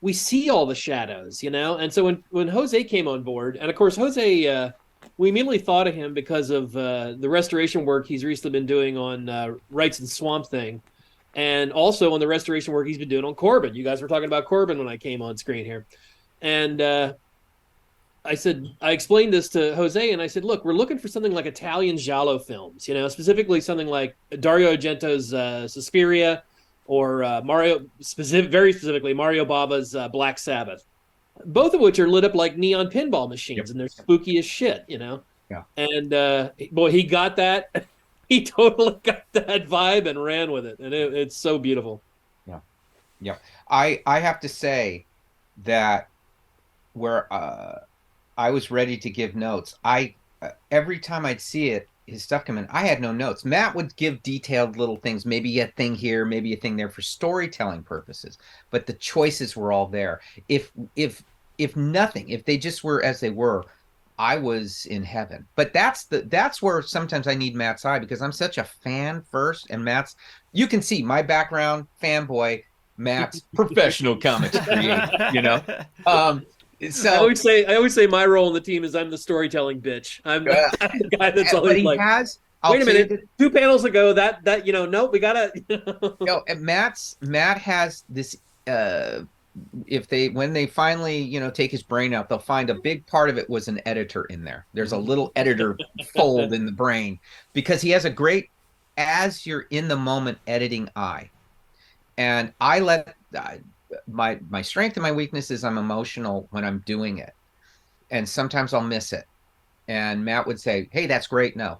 we see all the shadows, you know. And so when when Jose came on board, and of course Jose, uh, we immediately thought of him because of uh, the restoration work he's recently been doing on uh, Wrightson Swamp Thing, and also on the restoration work he's been doing on Corbin. You guys were talking about Corbin when I came on screen here, and uh, I said I explained this to Jose, and I said, look, we're looking for something like Italian giallo films, you know, specifically something like Dario Argento's uh, Suspiria or uh, Mario, specific, very specifically Mario Bava's uh, Black Sabbath, both of which are lit up like neon pinball machines, Yep. and they're spooky as shit, you know. Yeah. And uh, boy, he got that. he totally got that vibe and ran with it, and it, it's so beautiful. Yeah. Yeah. I I have to say that where uh, I was ready to give notes. I uh, every time I'd see it, his stuff come in, I had no notes. Matt would give detailed little things, maybe a thing here, maybe a thing there for storytelling purposes, but the choices were all there. If if if nothing, if they just were as they were, I was in heaven. But that's the that's where sometimes I need Matt's eye because I'm such a fan first, and Matt's you can see my background, fanboy, Matt's professional comics creator, you know. Um so I always say I always say my role in the team is I'm the storytelling bitch. I'm, I'm the guy that's always like, has wait a minute, that- two panels ago that that you know, nope, we gotta. you know, and Matt's Matt has this uh if they when they finally you know take his brain out they'll find a big part of it was an editor in there there's a little editor fold in the brain because he has a great as you're in the moment editing eye and i let uh, my my strength and my weakness is i'm emotional when i'm doing it. And sometimes i'll miss it. And matt would say hey that's great no.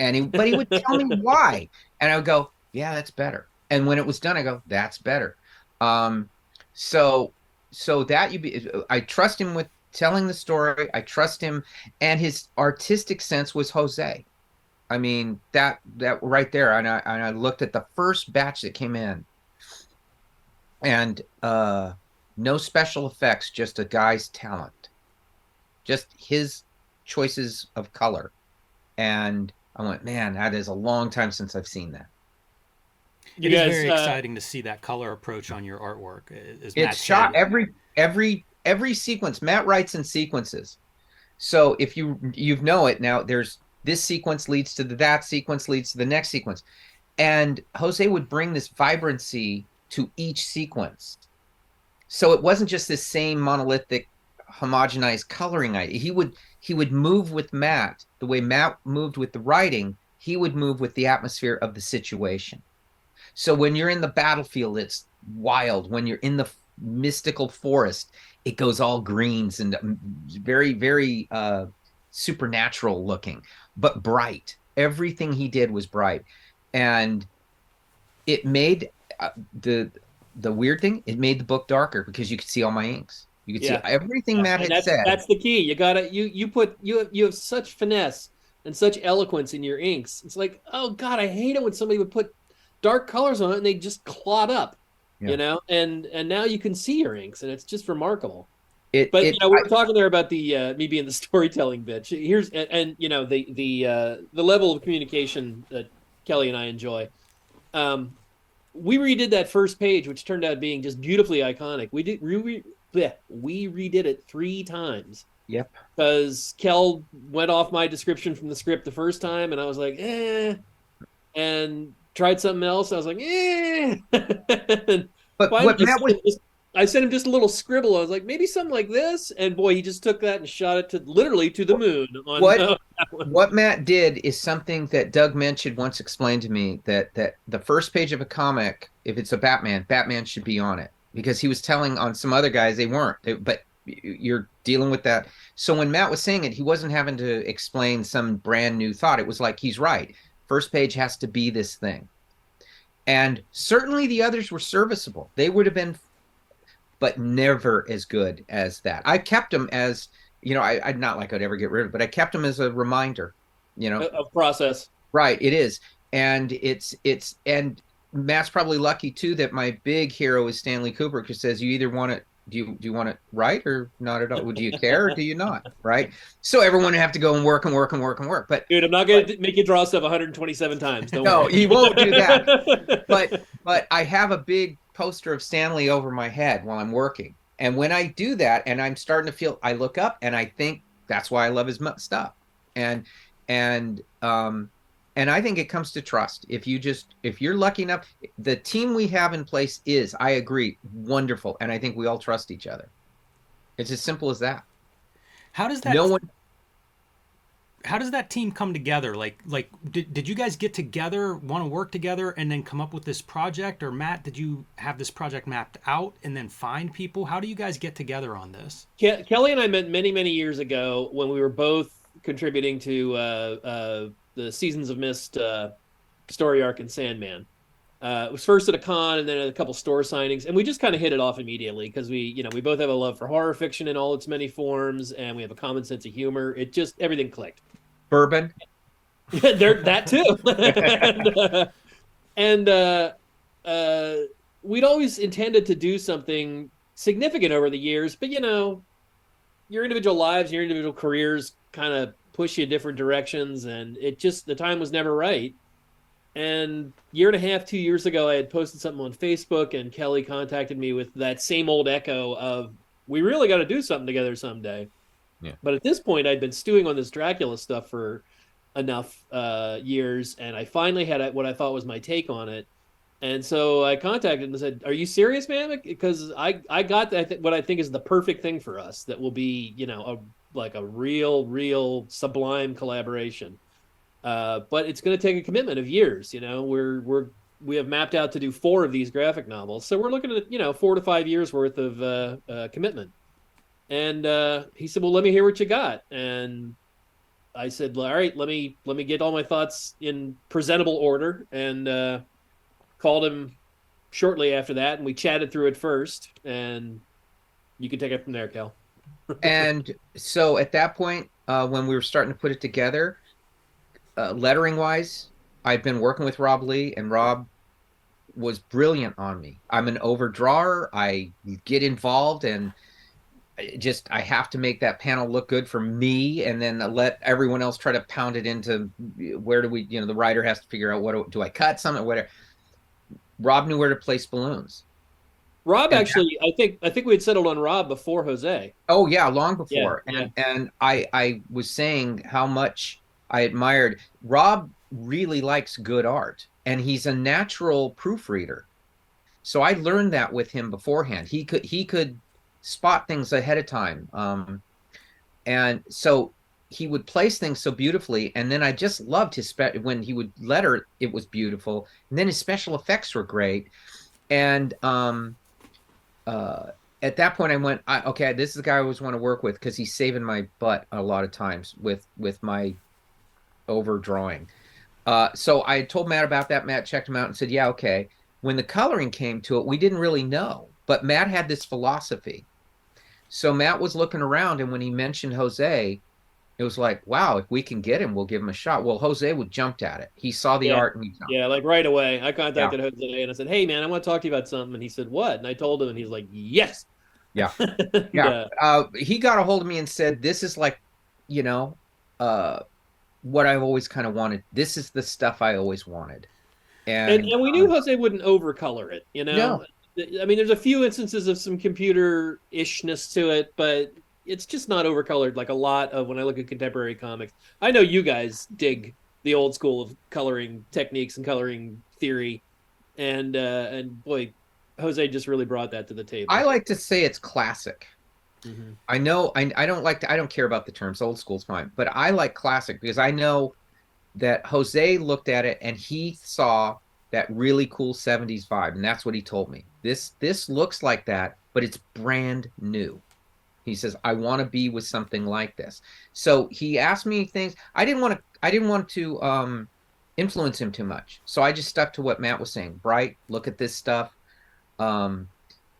And he but he would tell me why. And i would go yeah that's better. And when it was done i go that's better. Um so so that you be i trust him with telling the story. I trust him. And his artistic sense was jose. I mean that that right there. And i and i looked at the first batch that came in and uh no special effects just a guy's talent. Just his choices of color. And i went man that is a long time since i've seen that. You It is guys, very uh, exciting to see that color approach on your artwork. As Matt it's shot said. every every every sequence. Matt writes in sequences. So if you you know it now there's this sequence leads to the, that sequence leads to the next sequence. And jose would bring this vibrancy to each sequence. So it wasn't just this same monolithic homogenized coloring idea he would he would move with matt. The way matt moved with the writing he would move with the atmosphere of the situation. So when you're in the battlefield it's wild. When you're in the mystical forest it goes all greens and um, very very uh supernatural looking but bright. Everything he did was bright. And it made the the weird thing it made the book darker because you could see all my inks you could Yeah. see everything matt and had that's said that's the key. You gotta you you put you have you have such finesse and such eloquence in your inks. It's like, oh god, I hate it when somebody would put dark colors on it and they just clot up. Yeah. You know, and and now you can see your inks, and it's just remarkable. it, But it- you know, we were talking there about the uh, me being the storytelling bitch. Here's and, and you know the the uh, the level of communication that Kelley and I enjoy. Um, we redid that first page, which turned out being just beautifully iconic. We did we, we, bleh, we redid it three times. Yep. Because Kel went off my description from the script the first time, and I was like, eh, and tried something else. I was like, eh. But what matt was I sent him just a little scribble. I was like, maybe something like this, and boy, he just took that and shot it to literally to the moon. On What? uh, what Matt did is something that Doug mentioned once explained to me that that the first page of a comic, if it's a Batman, Batman should be on it because he was telling on some other guys they weren't. They- but you're dealing with that. So when Matt was saying it, he wasn't having to explain some brand new thought. It was like he's right. First page has to be this thing. And certainly the others were serviceable. They would have been but never as good as that. I kept them as you know, I, I'd not like I'd ever get rid of, it, but I kept them as a reminder. You know, of process. right? It is, and it's it's and Matt's probably lucky too that my big hero is Stanley Kubrick, who says you either want it. Do you do you want it right or not at all? Do you care or do you not? Right. So everyone would have to go and work and work and work and work. But Dude, I'm not going to make you draw stuff 127 times. Don't no, worry. he won't do that. but but I have a big poster of Stanley over my head while I'm working. And when I do that and I'm starting to feel I look up and I think that's why I love his stuff. And and um and I think it comes to trust. If you just if you're lucky enough the team we have in place is I agree wonderful and I think we all trust each other. It's as simple as that. How does that no one how does that team come together? Like like did, did you guys get together, want to work together and then come up with this project or Matt, did you have this project mapped out and then find people? How do you guys get together on this? Ke- Kelley and I met many, many years ago when we were both contributing to uh, uh, the Season of Mists uh, story arc in Sandman. Uh, it was first at a con and then at a couple store signings, and we just kind of hit it off immediately because we, you know, we both have a love for horror fiction in all its many forms, and we have a common sense of humor. It just everything clicked. Bourbon. there that too and, uh, and uh, uh, we'd always intended to do something significant over the years but you know your individual lives your individual careers kind of push you different directions and it just the time was never right and year and a half two years ago i had posted something on facebook and kelley contacted me with that same old echo of we really got to do something together someday Yeah. but at this point i'd been stewing on this dracula stuff for enough uh, years, and I finally had what I thought was my take on it. And so I contacted him and said, "Are you serious, man? Because I I got that, what I think is the perfect thing for us. That will be you know a like a real real sublime collaboration. Uh, but it's going to take a commitment of years. You know, we're we're we have mapped out to do four of these graphic novels, so we're looking at you know four to five years worth of uh, uh, commitment." And uh, he said, "Well, let me hear what you got." And I said, "All right, let me let me get all my thoughts in presentable order," and uh, called him shortly after that, and we chatted through it first, and you can take it from there, Cal. and so at that point, uh, when we were starting to put it together, uh, lettering wise, I've been working with Rob Leigh, and Rob was brilliant on me. I'm an overdrawer. I get involved and just I have to make that panel look good for me, and then let everyone else try to pound it into where do we, you know, the writer has to figure out what do, do I cut something, whatever. Rob knew where to place balloons. Rob And- actually, I think I think we had settled on Rob before Jose. Oh yeah, long before. Yeah, and and I I was saying how much I admired Rob really likes good art and he's a natural proofreader. So I learned that with him beforehand. He could he could spot things ahead of time. Um and so he would place things so beautifully and then I just loved his spe- when he would letter it was beautiful and then his special effects were great and um uh at that point I went, I, okay, this is the guy I always want to work with because he's saving my butt a lot of times with with my overdrawing. Uh, so I told Matt about that. Matt checked him out and said, yeah, okay. When the coloring came to it, we didn't really know, but Matt had this philosophy. So Matt was looking around, and when he mentioned Jose, it was like, wow, if we can get him, we'll give him a shot. Well, Jose would jumped at it. He saw the Yeah. art and he jumped. Yeah, like right away. I contacted Jose and I said, "Hey, man, I want to talk to you about something." And he said, "What?" And I told him, and he's like, "Yes." Yeah. yeah. Yeah. uh, he got a hold of me and said, "This is like, you know, uh, what I've always kind of wanted. This is the stuff I always wanted." And, and, and we knew um, Jose wouldn't overcolor it. You know, I mean, there's a few instances of some computer ishness to it, but it's just not overcolored like a lot of when I look at contemporary comics. I know you guys dig the old school of coloring techniques and coloring theory, and uh, and boy, Jose just really brought that to the table. I like to say it's classic. Mhm. I know I, I don't like to I don't care about the terms old school's fine, but I like classic because I know that Jose looked at it and he saw that really cool 70s vibe and that's what he told me. This this looks like that, but it's brand new. He says I want to be with something like this. So he asked me things I didn't want to I didn't want to um influence him too much. So I just stuck to what Matt was saying. Bright, look at this stuff. Um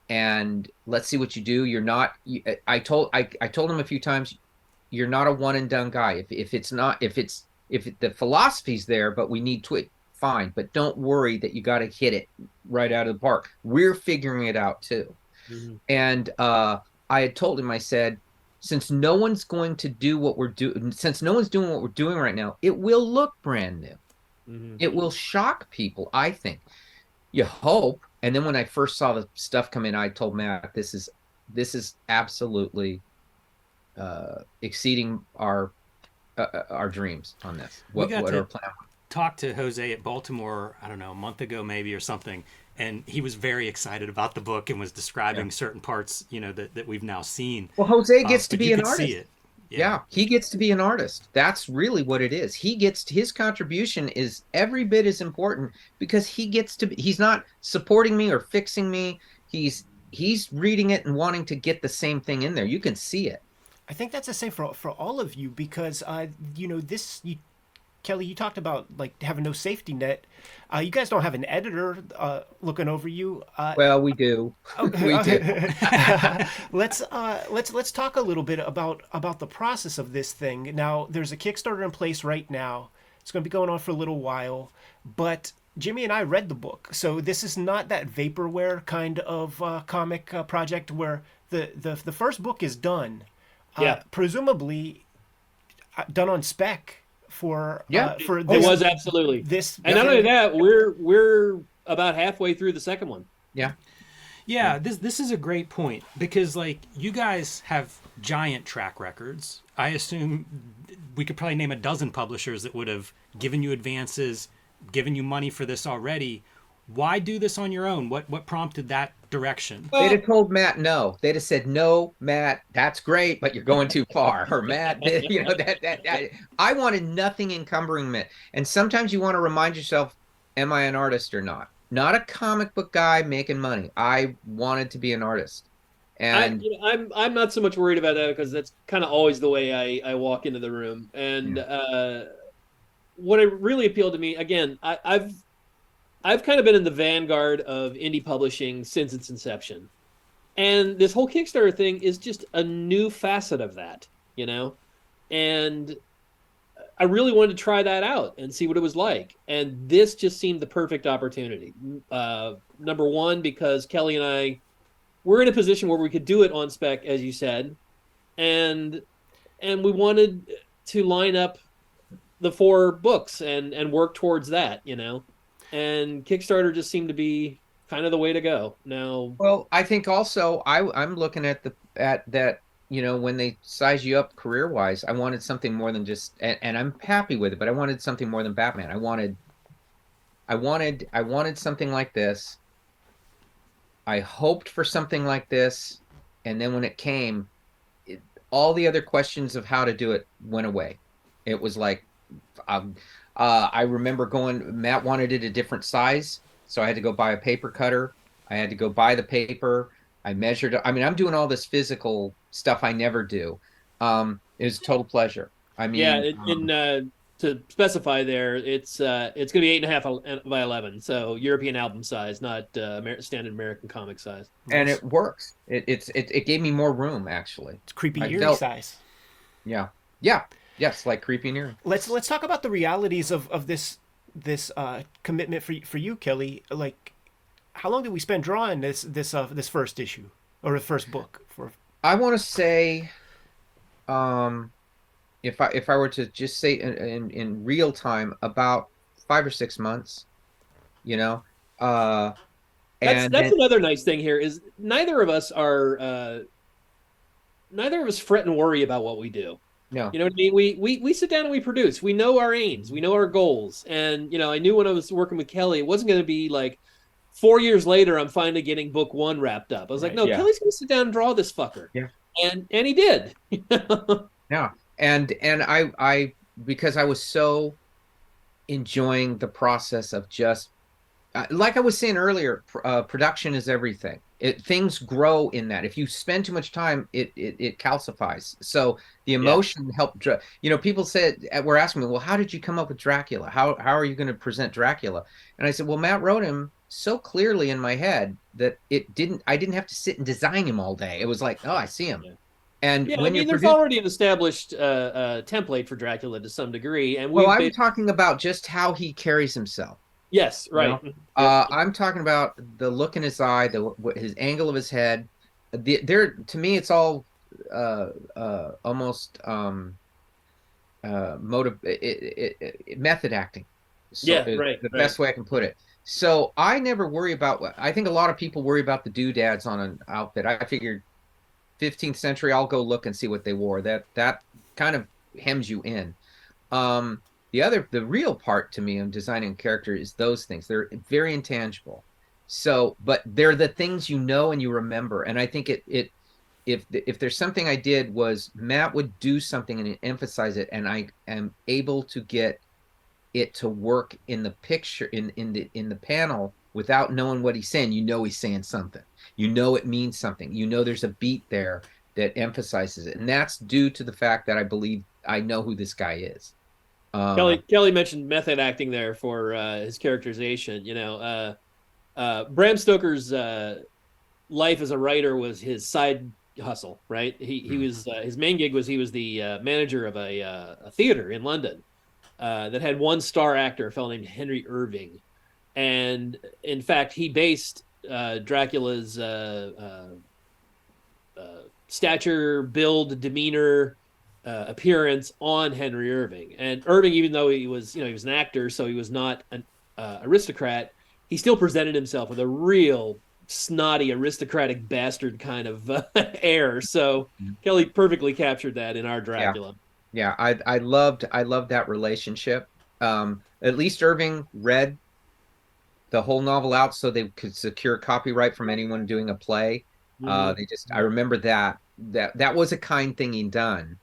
and let's see what you do. You're not. You, I told I, I told him a few times, you're not a one and done guy. If if it's not if it's if the philosophy's there, but we need to fine. But don't worry that you got to hit it right out of the park. We're figuring it out too. Mhm. And uh, I had told him, I said, since no one's going to do what we're doing, since no one's doing what we're doing right now, it will look brand new Mhm. it will shock people i think you hope and then when i first saw the stuff come in i told matt this is this is absolutely uh exceeding our uh, uh, our dreams on this. We what, got what to- talked to Jose at Baltimore, I don't know, a month ago maybe or something, and he was very excited about the book and was describing certain parts, you know, that, that we've now seen. well jose Uh, gets to be an artist See it. yeah. he gets to be an artist that's really what it is he gets his contribution is every bit as important because he gets to be he's not supporting me or fixing me he's he's reading it and wanting to get the same thing in there you can see it I think that's the same for for all of you because uh, you know this you Kelley, you talked about like having no safety net. Uh, you guys don't have an editor uh, looking over you. Uh, Well, we do. we do. let's uh, let's let's talk a little bit about about the process of this thing. Now, there's a Kickstarter in place right now. It's going to be going on for a little while, but Jimmy and I read the book, so this is not that vaporware kind of uh, comic uh, project where the, the the first book is done. Uh, Yeah. presumably uh, done on spec for Yeah. uh, for It this was absolutely. this And not only that, we're we're about halfway through the second one. Yeah. Yeah, this this is a great point because like you guys have giant track records. I assume we could probably name a dozen publishers that would have given you advances, given you money for this already. Why do this on your own? What what prompted that direction? They'd have told Matt no. They'd have said no, Matt. That's great, but you're going too far. Or Matt, you know that that, that I wanted nothing encumbering me. And sometimes you want to remind yourself, am I an artist or not? Not a comic book guy making money. I wanted to be an artist, I, and you know, I'm I'm not so much worried about that because that's kind of always the way I, I walk into the room. And uh, what it really appealed to me again, I, I've I've kind of been in the vanguard of indie publishing since its inception, and this whole Kickstarter thing is just a new facet of that, you know, and I really wanted to try that out and see what it was like. And this just seemed the perfect opportunity. Uh, number one, because Kelley and I we're in a position where we could do it on spec, as you said, and and we wanted to line up the four books and and work towards that, you know. And Kickstarter just seemed to be kind of the way to go. Now, well, I think also I I'm looking at the at that you know when they size you up career wise, I wanted something more than just and, and I'm happy with it, but I wanted something more than Batman. I wanted I wanted I wanted something like this. I hoped for something like this, and then when it came, it, all the other questions of how to do it went away. It was like, um, uh, I remember going. Matt wanted it a different size, so I had to go buy a paper cutter. I had to go buy the paper. I measured. I mean, I'm doing all this physical stuff I never do. Um, it was a total pleasure. I mean, yeah, it, um, and uh, to specify there, it's uh, it's going to be eight and a half by eleven, so European album size, not uh, Amer- standard American comic size. and it works. It, it's it, it gave me more room actually. It's creepy I eerie felt- size. Yeah, yeah, yes, like creepy near. let's let's talk about the realities of of this this uh commitment for for you kelley like how long did we spend drawing this this uh this first issue or the first book for I want to say, um, if I if I were to just say in, in in real time, about five or six months, you know, uh, That's and that's then- another nice thing here is neither of us are uh, neither of us fret and worry about what we do. No, You know what I mean? We we we sit down and we produce. We know our aims. We know our goals. And you know, I knew when I was working with Kelley, it wasn't going to be like four years later. I'm finally getting book one wrapped up. I was like, no, yeah. Kelley's going to sit down and draw this fucker. Yeah. And and he did. Yeah. And and I I because I was so enjoying the process of just uh, like I was saying earlier, pr- uh, production is everything. It things grow in that. If you spend too much time, it it, it calcifies. So the emotion helped. You know, people said uh, were asking me, well, how did you come up with Dracula? How how are you going to present Dracula? And I said, well, Matt wrote him so clearly in my head that it didn't. I didn't have to sit and design him all day. It was like, oh, I see him. Yeah. And yeah, I mean, there's already an established uh, uh, template for Dracula to some degree, and we. Well, I'm talking about just how he carries himself. Yes, right. know? Uh, I'm talking about the look in his eye, the his angle of his head. The, there, to me, it's all uh, uh, almost um, uh, motive, it, it, it, method acting. So Yeah, right, The right. best way I can put it. So I never worry about what I think a lot of people worry about the doodads on an outfit. I figured 15th century, I'll go look and see what they wore. That that kind of hems you in. Um, the other, the real part to me of designing character is those things. They're very intangible. So, but they're the things you know and you remember. And I think it it if if there's something I did was Matt would do something and emphasize it, and I am able to get it to work in the picture in in the in the panel without knowing what he's saying. You know he's saying something. You know it means something. You know there's a beat there that emphasizes it, and that's due to the fact that I believe I know who this guy is. Uh, Kelley Kelley mentioned method acting there for uh, his characterization. You know, uh, uh, Bram Stoker's uh, life as a writer was his side hustle, right? He he Mhm. was uh, his main gig was he was the uh, manager of a, uh, a theater in London uh, that had one star actor, a fellow named Henry Irving, and in fact, he based uh, Dracula's uh, uh, uh, stature, build, demeanor, uh, appearance on Henry Irving. And Irving, even though he was, you know, he was an actor, so he was not an uh, aristocrat, he still presented himself with a real snotty aristocratic bastard kind of uh, air. So Mhm. Kelley perfectly captured that in our Dracula. Yeah, I I loved I loved that relationship. Um, at least Irving read the whole novel out so they could secure copyright from anyone doing a play. Uh, Mhm. they just I remember that that that was a kind thing he'd done.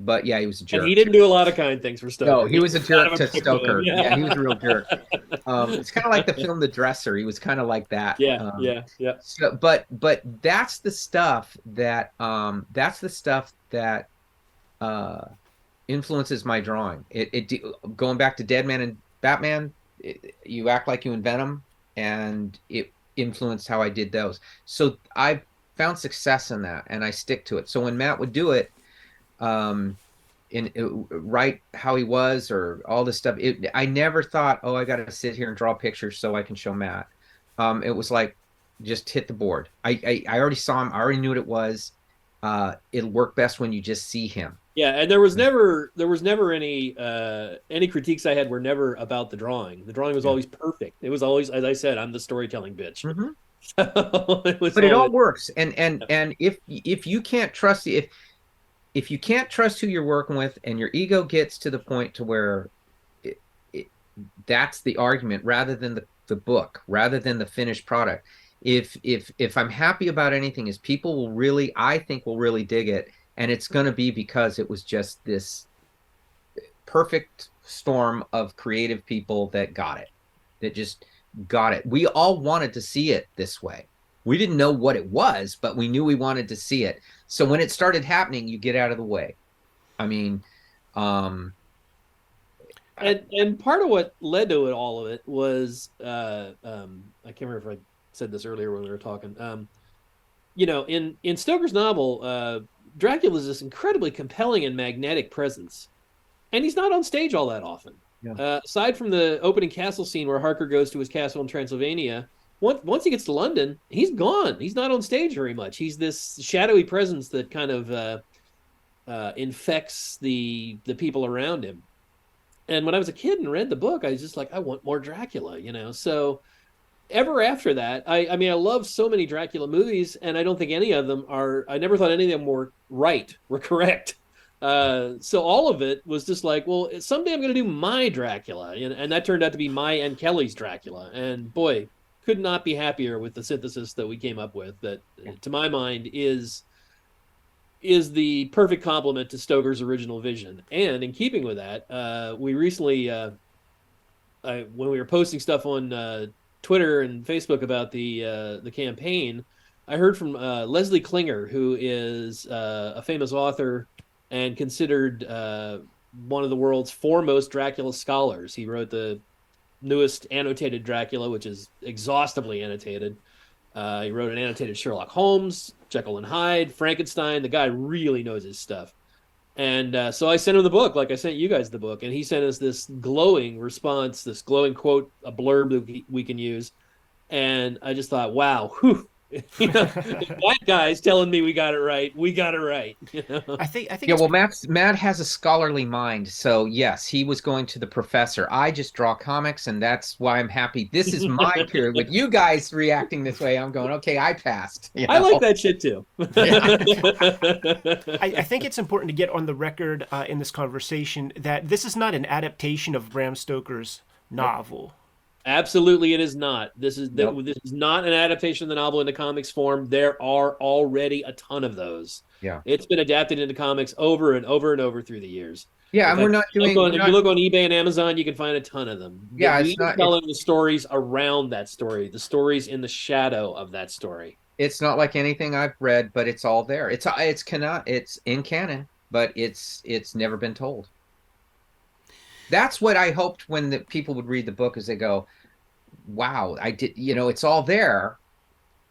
But yeah, he was a jerk. and he didn't do a lot of kind things for Stoker. No, he was a jerk to with Stoker. him. Yeah. he was a real jerk. Um, it's kind of like the film The Dresser. He was kind of like that. Yeah, Um, yeah, yeah. So, but but that's the stuff that um that's the stuff that uh influences my drawing. It it going back to Deadman and Batman. It, you act like you invent them, and it influenced how I did those. So I found success in that, and I stick to it. So when Matt would do it, um, in uh, write how he was or all this stuff, it I never thought, oh, I got to sit here and draw pictures so I can show Matt. Um, it was like just hit the board. I, I I already saw him. I already knew what it was. Uh, it'll work best when you just see him. Yeah, and there was never there was never any uh any critiques I had were never about the drawing. The drawing was Yeah. always perfect. It was always as I said, I'm the storytelling bitch. Mhm. So it was But it all works. And and and if if you can't trust the if if you can't trust who you're working with, and your ego gets to the point to where it, it, that's the argument rather than the the book, rather than the finished product. If if if I'm happy about anything, is people will really, I think, will really dig it, and it's going to be because it was just this perfect storm of creative people that got it, that just got it. We all wanted to see it this way. We didn't know what it was, but we knew we wanted to see it. So when it started happening, you get out of the way. I mean, um, and and part of what led to it all of it was uh um I can't remember if I said this earlier when we were talking. Um you know, in in Stoker's novel, uh Dracula is this incredibly compelling and magnetic presence. And he's not on stage all that often. Yeah. Uh, aside from the opening castle scene where Harker goes to his castle in Transylvania, once once he gets to London, he's gone. He's not on stage very much. He's this shadowy presence that kind of uh, uh, infects the the people around him. And when I was a kid and read the book, I was just like, I want more Dracula, you know. So ever after that, I, I mean, I love so many Dracula movies, and I don't think any of them are. I never thought any of them were right, were correct. Uh, so all of it was just like, well, someday I'm going to do my Dracula, and, and that turned out to be my and Kelley's Dracula. And boy, could not be happier with the synthesis that we came up with. That, to my mind, is is the perfect complement to Stoker's original vision. And in keeping with that, uh, we recently, uh, I, when we were posting stuff on uh, Twitter and Facebook about the uh, the campaign, I heard from uh, Leslie Klinger, who is uh, a famous author and considered uh, one of the world's foremost Dracula scholars. He wrote the newest annotated Dracula, which is exhaustively annotated. Uh, he wrote an annotated Sherlock Holmes, Jekyll and Hyde, Frankenstein. The guy really knows his stuff. And uh, so I sent him the book, like I sent you guys the book, and he sent us this glowing response, this glowing quote, a blurb that we, can use. And I just thought, wow, whew, you know, if that guy's telling me we got it right. We got it right. You know? I think I think yeah, well, Matt's, Matt has a scholarly mind. So, yes, he was going to the professor. I just draw comics, and that's why I'm happy. This is my period. With you guys reacting this way, I'm going, okay, I passed. you I like that shit too. I, I think it's important to get on the record uh, in this conversation that this is not an adaptation of Bram Stoker's novel. Absolutely, it is not. This is Nope. this is not an adaptation of the novel into comics form. There are already a ton of those. Yeah. it's been adapted into comics over and over and over through the years. Yeah, In and we're fact, not doing. On- we're if you look on eBay and Amazon, you can find a ton of them. Yeah, we it's not- telling the stories around that story, the stories in the shadow of that story. it's not like anything I've read, but it's all there. It's it's cannot. It's in canon, but it's it's never been told. That's what I hoped when the people would read the book is they go, wow, I did, you know, it's all there,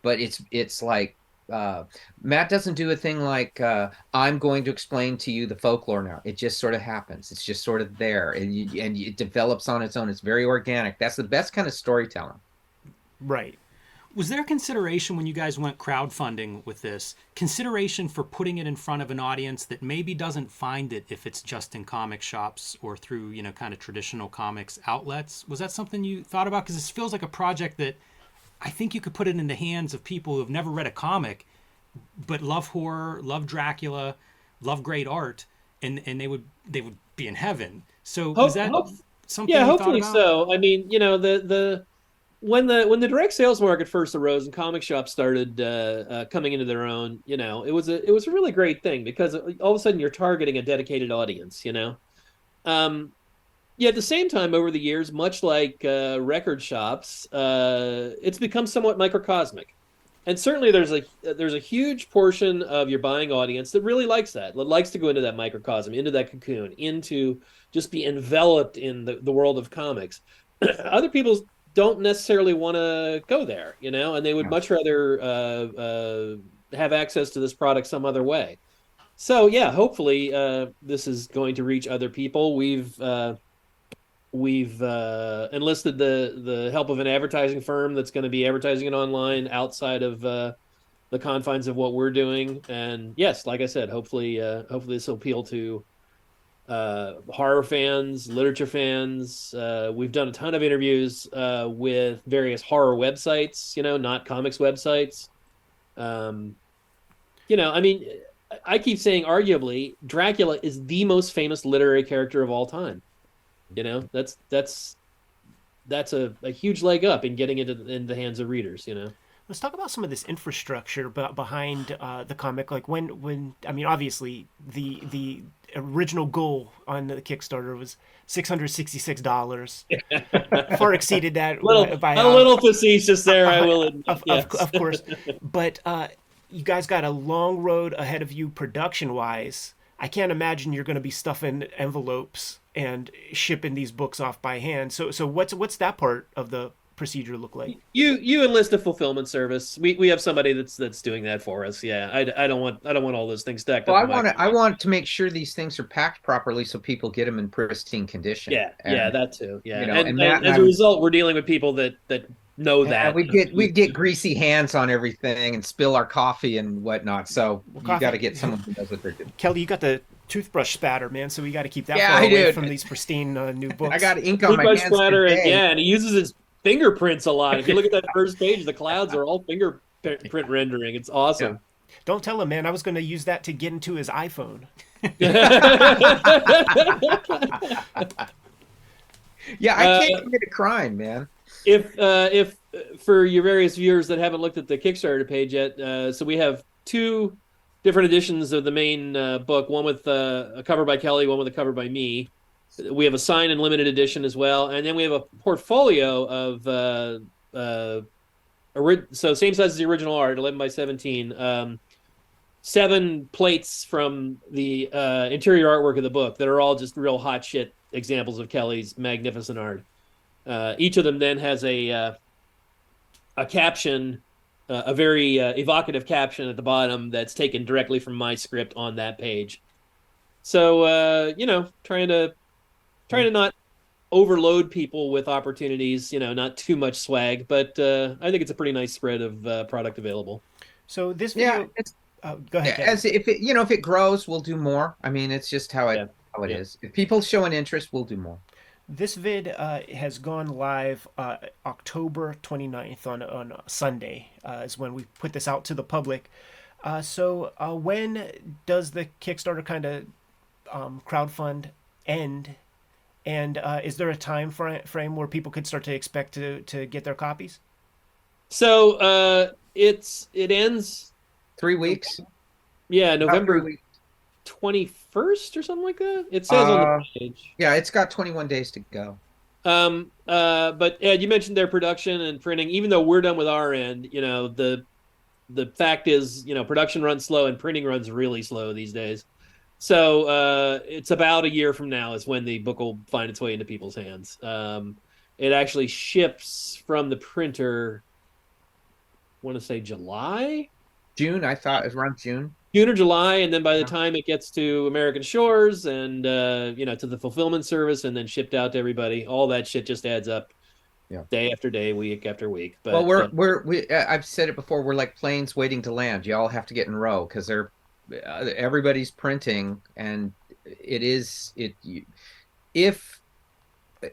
but it's it's like uh, Matt doesn't do a thing like uh, I'm going to explain to you the folklore now. It just sort of happens. It's just sort of there, and you, and it develops on its own. It's very organic. That's the best kind of storytelling. Right. Was there consideration when you guys went crowdfunding with this? Consideration for putting it in front of an audience that maybe doesn't find it if it's just in comic shops or through you know kind of traditional comics outlets? Was that something you thought about? Because this feels like a project that I think you could put it in the hands of people who have never read a comic, but love horror, love Dracula, love great art, and and they would they would be in heaven. So Hope- was that hope- something? yeah you hopefully about? so i mean you know the the when the when the direct sales market first arose and comic shops started uh, uh, coming into their own you know it was a it was a really great thing because all of a sudden you're targeting a dedicated audience you know? Um yeah at the same time over the years much like uh, record shops uh, it's become somewhat microcosmic. And certainly there's a there's a huge portion of your buying audience that really likes that that likes to go into that microcosm into that cocoon into just be enveloped in the, the world of comics. Other people don't necessarily want to go there you know? And they would Yeah. much rather uh, uh, have access to this product some other way. So yeah hopefully uh, this is going to reach other people. We've uh, we've uh, enlisted the the help of an advertising firm that's going to be advertising it online outside of uh, the confines of what we're doing. And yes like i said hopefully uh, hopefully this will appeal to uh, horror fans literature fans uh, we've done a ton of interviews uh, with various horror websites you know not comics websites. Um, you know i mean i keep saying arguably dracula is the most famous literary character of all time. You know that's that's that's a, a huge leg up in getting it in, in the hands of readers you know Let's talk about some of this infrastructure behind uh, the comic. Like when, when I mean, obviously the the original goal on the Kickstarter was six hundred sixty six dollars. Far exceeded that little, by a uh, little facetious there i will admit of, yes. of, of course. But uh, you guys got a long road ahead of you production wise. I can't imagine you're going to be stuffing envelopes and shipping these books off by hand. So so what's what's that part of the procedure look like? you you enlist a fulfillment service we, we have somebody that's that's doing that for us yeah i, I don't want i don't want all those things stacked Well, I up in my- want to I want to make sure these things are packed properly so people get them in pristine condition. yeah And- yeah that too yeah you know, and, and and Matt and as I a would- result we're dealing with people that that know and that we get we get greasy hands on everything and spill our coffee and whatnot. So you coffee. got to get someone who knows what they're doing. Kelley, you got the toothbrush spatter, man. So we got to keep that Yeah, far I away do. from these pristine uh, new books. I got ink on my toothbrush hands splatter and today. yeah and he uses his fingerprints a lot if you look at that first page the clouds are all fingerprint rendering it's awesome Don't tell him, man. I was going to use that to get into his iPhone. Yeah, I Uh, can't commit a crime, man. if uh, if uh, for your various viewers that haven't looked at the Kickstarter page yet, uh, so we have two different editions of the main uh, book. One with uh, a cover by Kelley, one with a cover by me. We have a signed and limited edition as well, and then we have a portfolio of uh, uh, ori- so same size as the original art, eleven by seventeen. Um, seven plates from the uh, interior artwork of the book that are all just real hot shit examples of Kelley's magnificent art. Uh, each of them then has a uh, a caption, uh, a very uh, evocative caption at the bottom that's taken directly from my script on that page. So uh, you know, trying to trying to not overload people with opportunities. You know, not too much swag, but uh, I think it's a pretty nice spread of uh, product available. So this video, Yeah, it's uh, go ahead. Kelley. as if it you know if it grows, we'll do more. I mean, it's just how it Yeah. how it Yeah. is. If people show an interest, we'll do more. This vid uh, has gone live uh, October 29th on on Sunday uh, is when we put this out to the public. Uh, so uh, when does the Kickstarter kind of um, crowdfund end? And uh, is there a time fr- frame where people could start to expect to, to get their copies? So uh, it's it ends Three weeks. yeah November twenty first or something like that. It says on Uh, the page. Yeah, it's got 21 days to go. Um, uh, but Ed, you mentioned their production and printing. Even though we're done with our end, you know the the fact is, you know, production runs slow and printing runs really slow these days. So uh, it's about a year from now is when the book will find its way into people's hands. Um, it actually ships from the printer. Want to say July, June, I thought it was around June. June or July, and then by the time it gets to American Shores and uh, you know to the fulfillment service, and then shipped out to everybody, all that shit just adds up. Yeah. Day after day, week after week. But well, we're uh, we're we. I've said it before. We're like planes waiting to land. You all have to get in row because they're Uh, everybody's printing, and it is it. You, if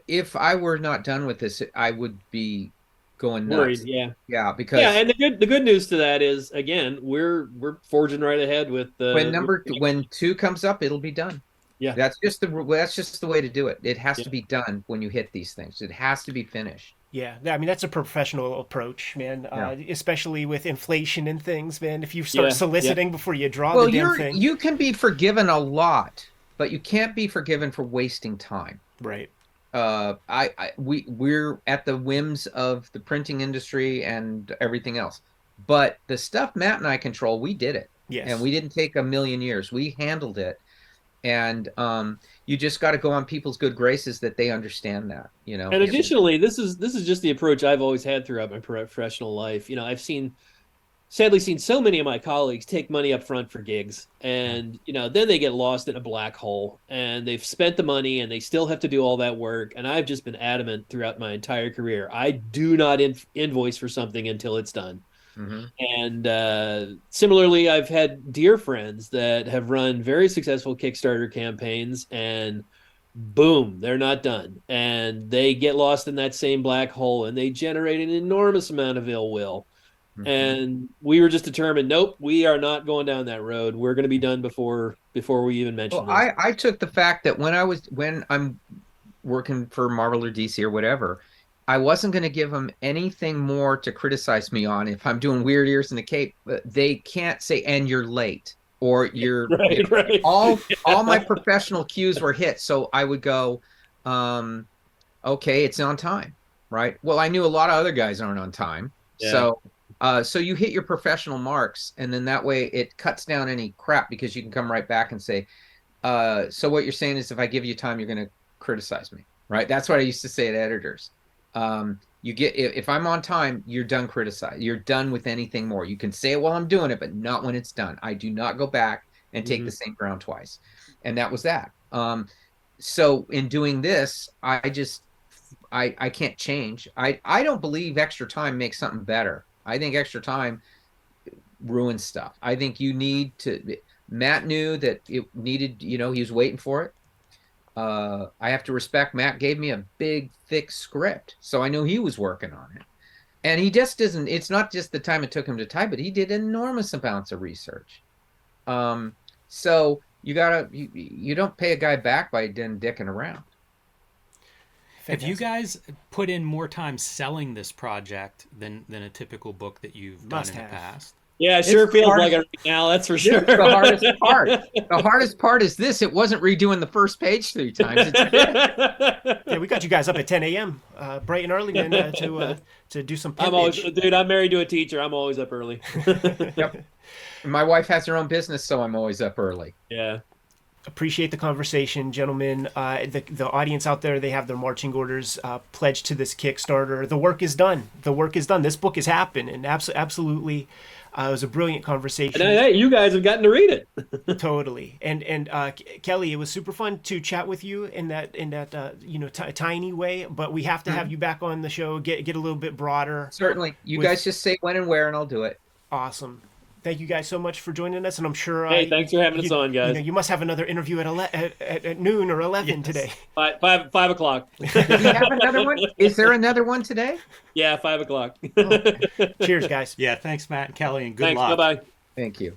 if I were not done with this, I would be going nuts. worried. Yeah. Yeah, because yeah, and the good the good news to that is again we're we're forging right ahead with the when number when two comes up, it'll be done. Yeah. that's just the that's just the way to do it. It has Yeah. to be done when you hit these things. It has to be finished. Yeah, I mean that's a professional approach, man. Uh, especially with inflation and things, man. If you start Yeah, yeah. soliciting before you draw well, the damn you're thing, you can be forgiven a lot, but you can't be forgiven for wasting time. right? uh I, I we we're at the whims of the printing industry and everything else but the stuff matt and i control we did it Yes. and we didn't take a million years we handled it and um you just got to go on people's good graces that they understand that you know? And additionally this is this is just the approach i've always had throughout my professional life. You know i've seen sadly seen so many of my colleagues take money up front for gigs and you know then they get lost in a black hole and they've spent the money and they still have to do all that work and i've just been adamant throughout my entire career i do not in- invoice for something until it's done Mhm. And uh, similarly, I've had dear friends that have run very successful Kickstarter campaigns, and boom, they're not done. And they get lost in that same black hole, and they generate an enormous amount of ill will. Mhm. And we were just determined, nope, we are not going down that road. We're going to be done before before we even mention well, i i took the fact that when i was when i'm working for marvel or dc or whatever i wasn't going to give them anything more to criticize me on if i'm doing weird ears in the cape they can't say and you're late or you're right, right. all all my professional cues were hit so i would go um okay it's on time right well i knew a lot of other guys aren't on time Yeah. so uh so you hit your professional marks and then that way it cuts down any crap because you can come right back and say uh so what you're saying is if i give you time you're going to criticize me right that's what i used to say to editors um you get if, if i'm on time you're done criticize you're done with anything more. You can say it while i'm doing it but not when it's done. I do not go back and take Mhm. the same ground twice. And that was that. Um so in doing this i just i i can't change. I i don't believe extra time makes something better. I think extra time ruins stuff. I think you need to matt knew that it needed you know he was waiting for it uh i have to respect matt gave me a big thick script so i know he was working on it and he just doesn't it's not just the time it took him to type it he did enormous amounts of research um so you gotta you, you don't pay a guy back by then dicking around Have you guys put in more time selling this project than than a typical book that you've done Must in have. the past? Yeah, it sure feels hard- like it right now. That's for sure. The hardest part. the hardest part is this it wasn't redoing the first page three times It's- Yeah, we got you guys up at 10 a.m. Uh, bright and early, man, uh, to uh, to do some. I'm always, pimpage. dude. I'm married to a teacher. I'm always up early. yep my wife has her own business so i'm always up early yeah. appreciate the conversation, gentlemen. Uh, the the audience out there, they have their marching orders uh, pledged to this Kickstarter. The work is done. The work is done. This book has happened, and abso- absolutely, uh, it was a brilliant conversation. And hey, you guys have gotten to read it. totally. And and uh, Kelley, it was super fun to chat with you in that in that uh, you know t- tiny way. But we have to have you back on the show. Get get a little bit broader. certainly you With- guys just say when and where and i'll do it Awesome. Thank you guys so much for joining us, and I'm sure. Uh, Hey, thanks for having us you, on, You, guys. know, you must have another interview at, ele- at, at, at noon or eleven Yes. today. Five, five, five o'clock. do we have another one is there another one today yeah, five o'clock. Cheers, guys. Yeah, thanks, Matt and Kelley, and good Thanks. luck. Bye bye. thank you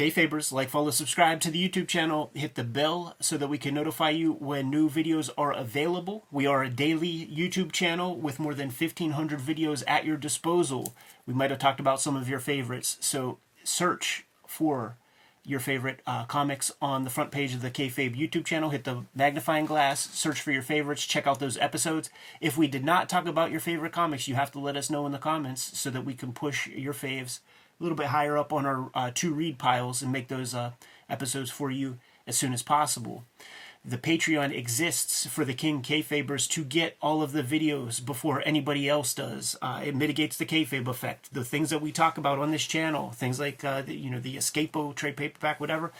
Kayfabers, like, follow, subscribe to the YouTube channel, hit the bell so that we can notify you when new videos are available. We are a daily YouTube channel with more than 1,500 videos at your disposal. We might have talked about some of your favorites, so search for your favorite uh, comics on the front page of the Kayfabe YouTube channel. Hit the magnifying glass, search for your favorites, check out those episodes. If we did not talk about your favorite comics, you have to let us know in the comments so that we can push your faves little bit higher up on our uh, to read piles and make those uh, episodes for you as soon as possible. The Patreon exists for the King Kayfabers to get all of the videos before anybody else does. Uh, it mitigates the kayfabe effect. The things that we talk about on this channel, things like uh, the, you know the Escapo trade paperback, whatever,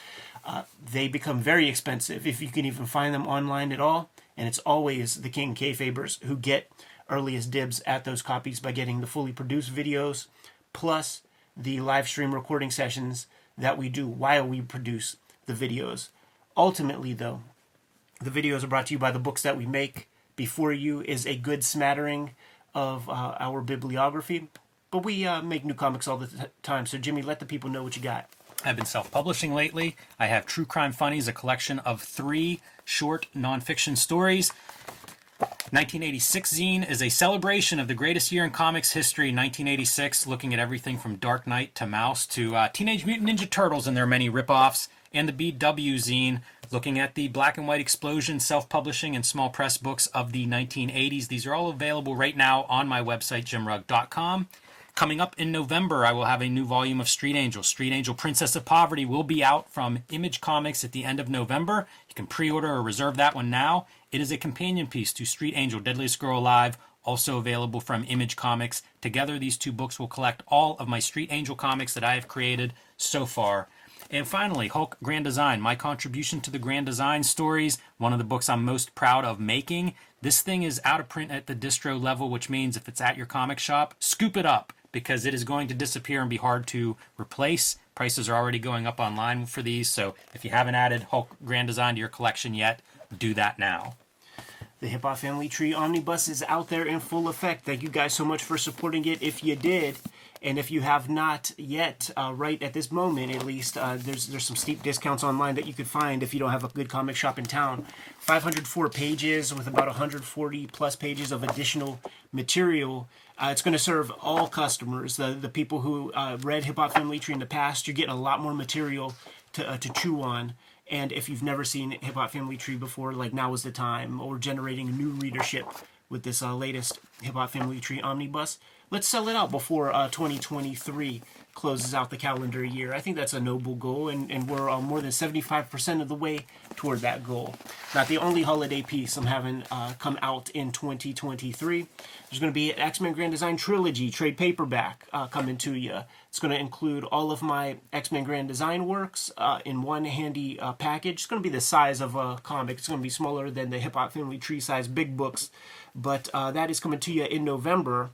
uh, they become very expensive if you can even find them online at all. And it's always the King Kayfabers who get earliest dibs at those copies by getting the fully produced videos plus the live stream recording sessions that we do while we produce the videos. Ultimately, though, the videos are brought to you by the books that we make. Before you is a good smattering of uh, our bibliography, but we uh, make new comics all the t- time. So, Jimmy, let the people know what you got. I've been self publishing lately. I have True Crime Funnies, a collection of three short nonfiction stories. 1986 zine is a celebration of the greatest year in comics history, 1986, looking at everything from Dark Knight to Maus to uh, Teenage Mutant Ninja Turtles and their many ripoffs. And the BW zine, looking at the black and white explosion, self publishing, and small press books of the 1980s. These are all available right now on my website, jimrugg.com. Coming up in November, I will have a new volume of Street Angel. Street Angel Princess of Poverty will be out from Image Comics at the end of November. You can pre order or reserve that one now. It is a companion piece to Street Angel Deadliest Girl Alive, also available from Image Comics. Together, these two books will collect all of my Street Angel comics that I have created so far. And finally, Hulk Grand Design, my contribution to the Grand Design stories, one of the books I'm most proud of making. This thing is out of print at the distro level, which means if it's at your comic shop, scoop it up because it is going to disappear and be hard to replace. Prices are already going up online for these, so if you haven't added Hulk Grand Design to your collection yet, do that now. The Hip Hop Family Tree Omnibus is out there in full effect. Thank you guys so much for supporting it. If you did, and if you have not yet, uh, right at this moment at least, uh, there's there's some steep discounts online that you could find if you don't have a good comic shop in town. 504 pages with about 140 plus pages of additional material. Uh, it's going to serve all customers. The the people who uh, read Hip Hop Family Tree in the past, you're getting a lot more material to uh, to chew on. And if you've never seen Hip Hop Family Tree before, like now is the time, or generating a new readership with this uh, latest Hip Hop Family Tree Omnibus, let's sell it out before uh, 2023 closes out the calendar year. I think that's a noble goal, and, and we're uh, more than 75% of the way toward that goal. Not the only holiday piece I'm having uh, come out in 2023. There's going to be an X Men Grand Design Trilogy trade paperback uh, coming to you. It's going to include all of my X Men Grand Design works uh, in one handy uh, package. It's going to be the size of a comic. It's going to be smaller than the Hip Hop Family Tree size big books, but uh, that is coming to you in November.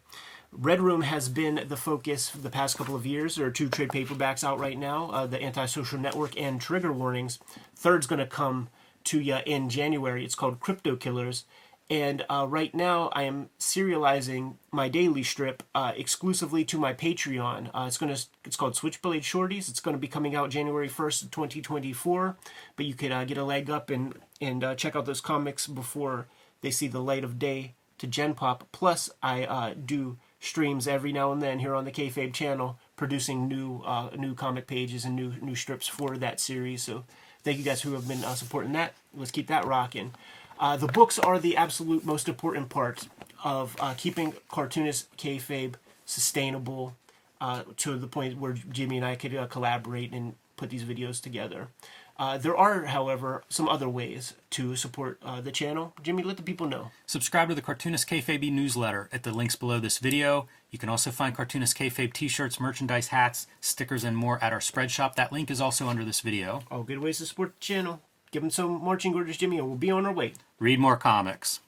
Red Room has been the focus for the past couple of years. There are two trade paperbacks out right now uh, The Antisocial Network and Trigger Warnings. Third's going to come to you in January. It's called Crypto Killers. And uh, right now, I am serializing my daily strip uh, exclusively to my Patreon. Uh, it's gonna it's called Switchblade Shorties. It's gonna be coming out January first, twenty twenty four. But you could uh, get a leg up and and uh, check out those comics before they see the light of day to Gen Pop. Plus, I uh, do streams every now and then here on the Kayfabe channel, producing new uh, new comic pages and new new strips for that series. So thank you guys who have been uh, supporting that. Let's keep that rocking. Uh, the books are the absolute most important part of uh, keeping cartoonist kayfabe sustainable uh, to the point where Jimmy and I could uh, collaborate and put these videos together. Uh, there are, however, some other ways to support uh, the channel. Jimmy, let the people know. Subscribe to the Cartoonist Kayfabe newsletter at the links below this video. You can also find Cartoonist Kayfabe t-shirts, merchandise, hats, stickers, and more at our spread shop. That link is also under this video. All good ways to support the channel. Give them some marching orders, Jimmy, and we'll be on our way. Read more comics.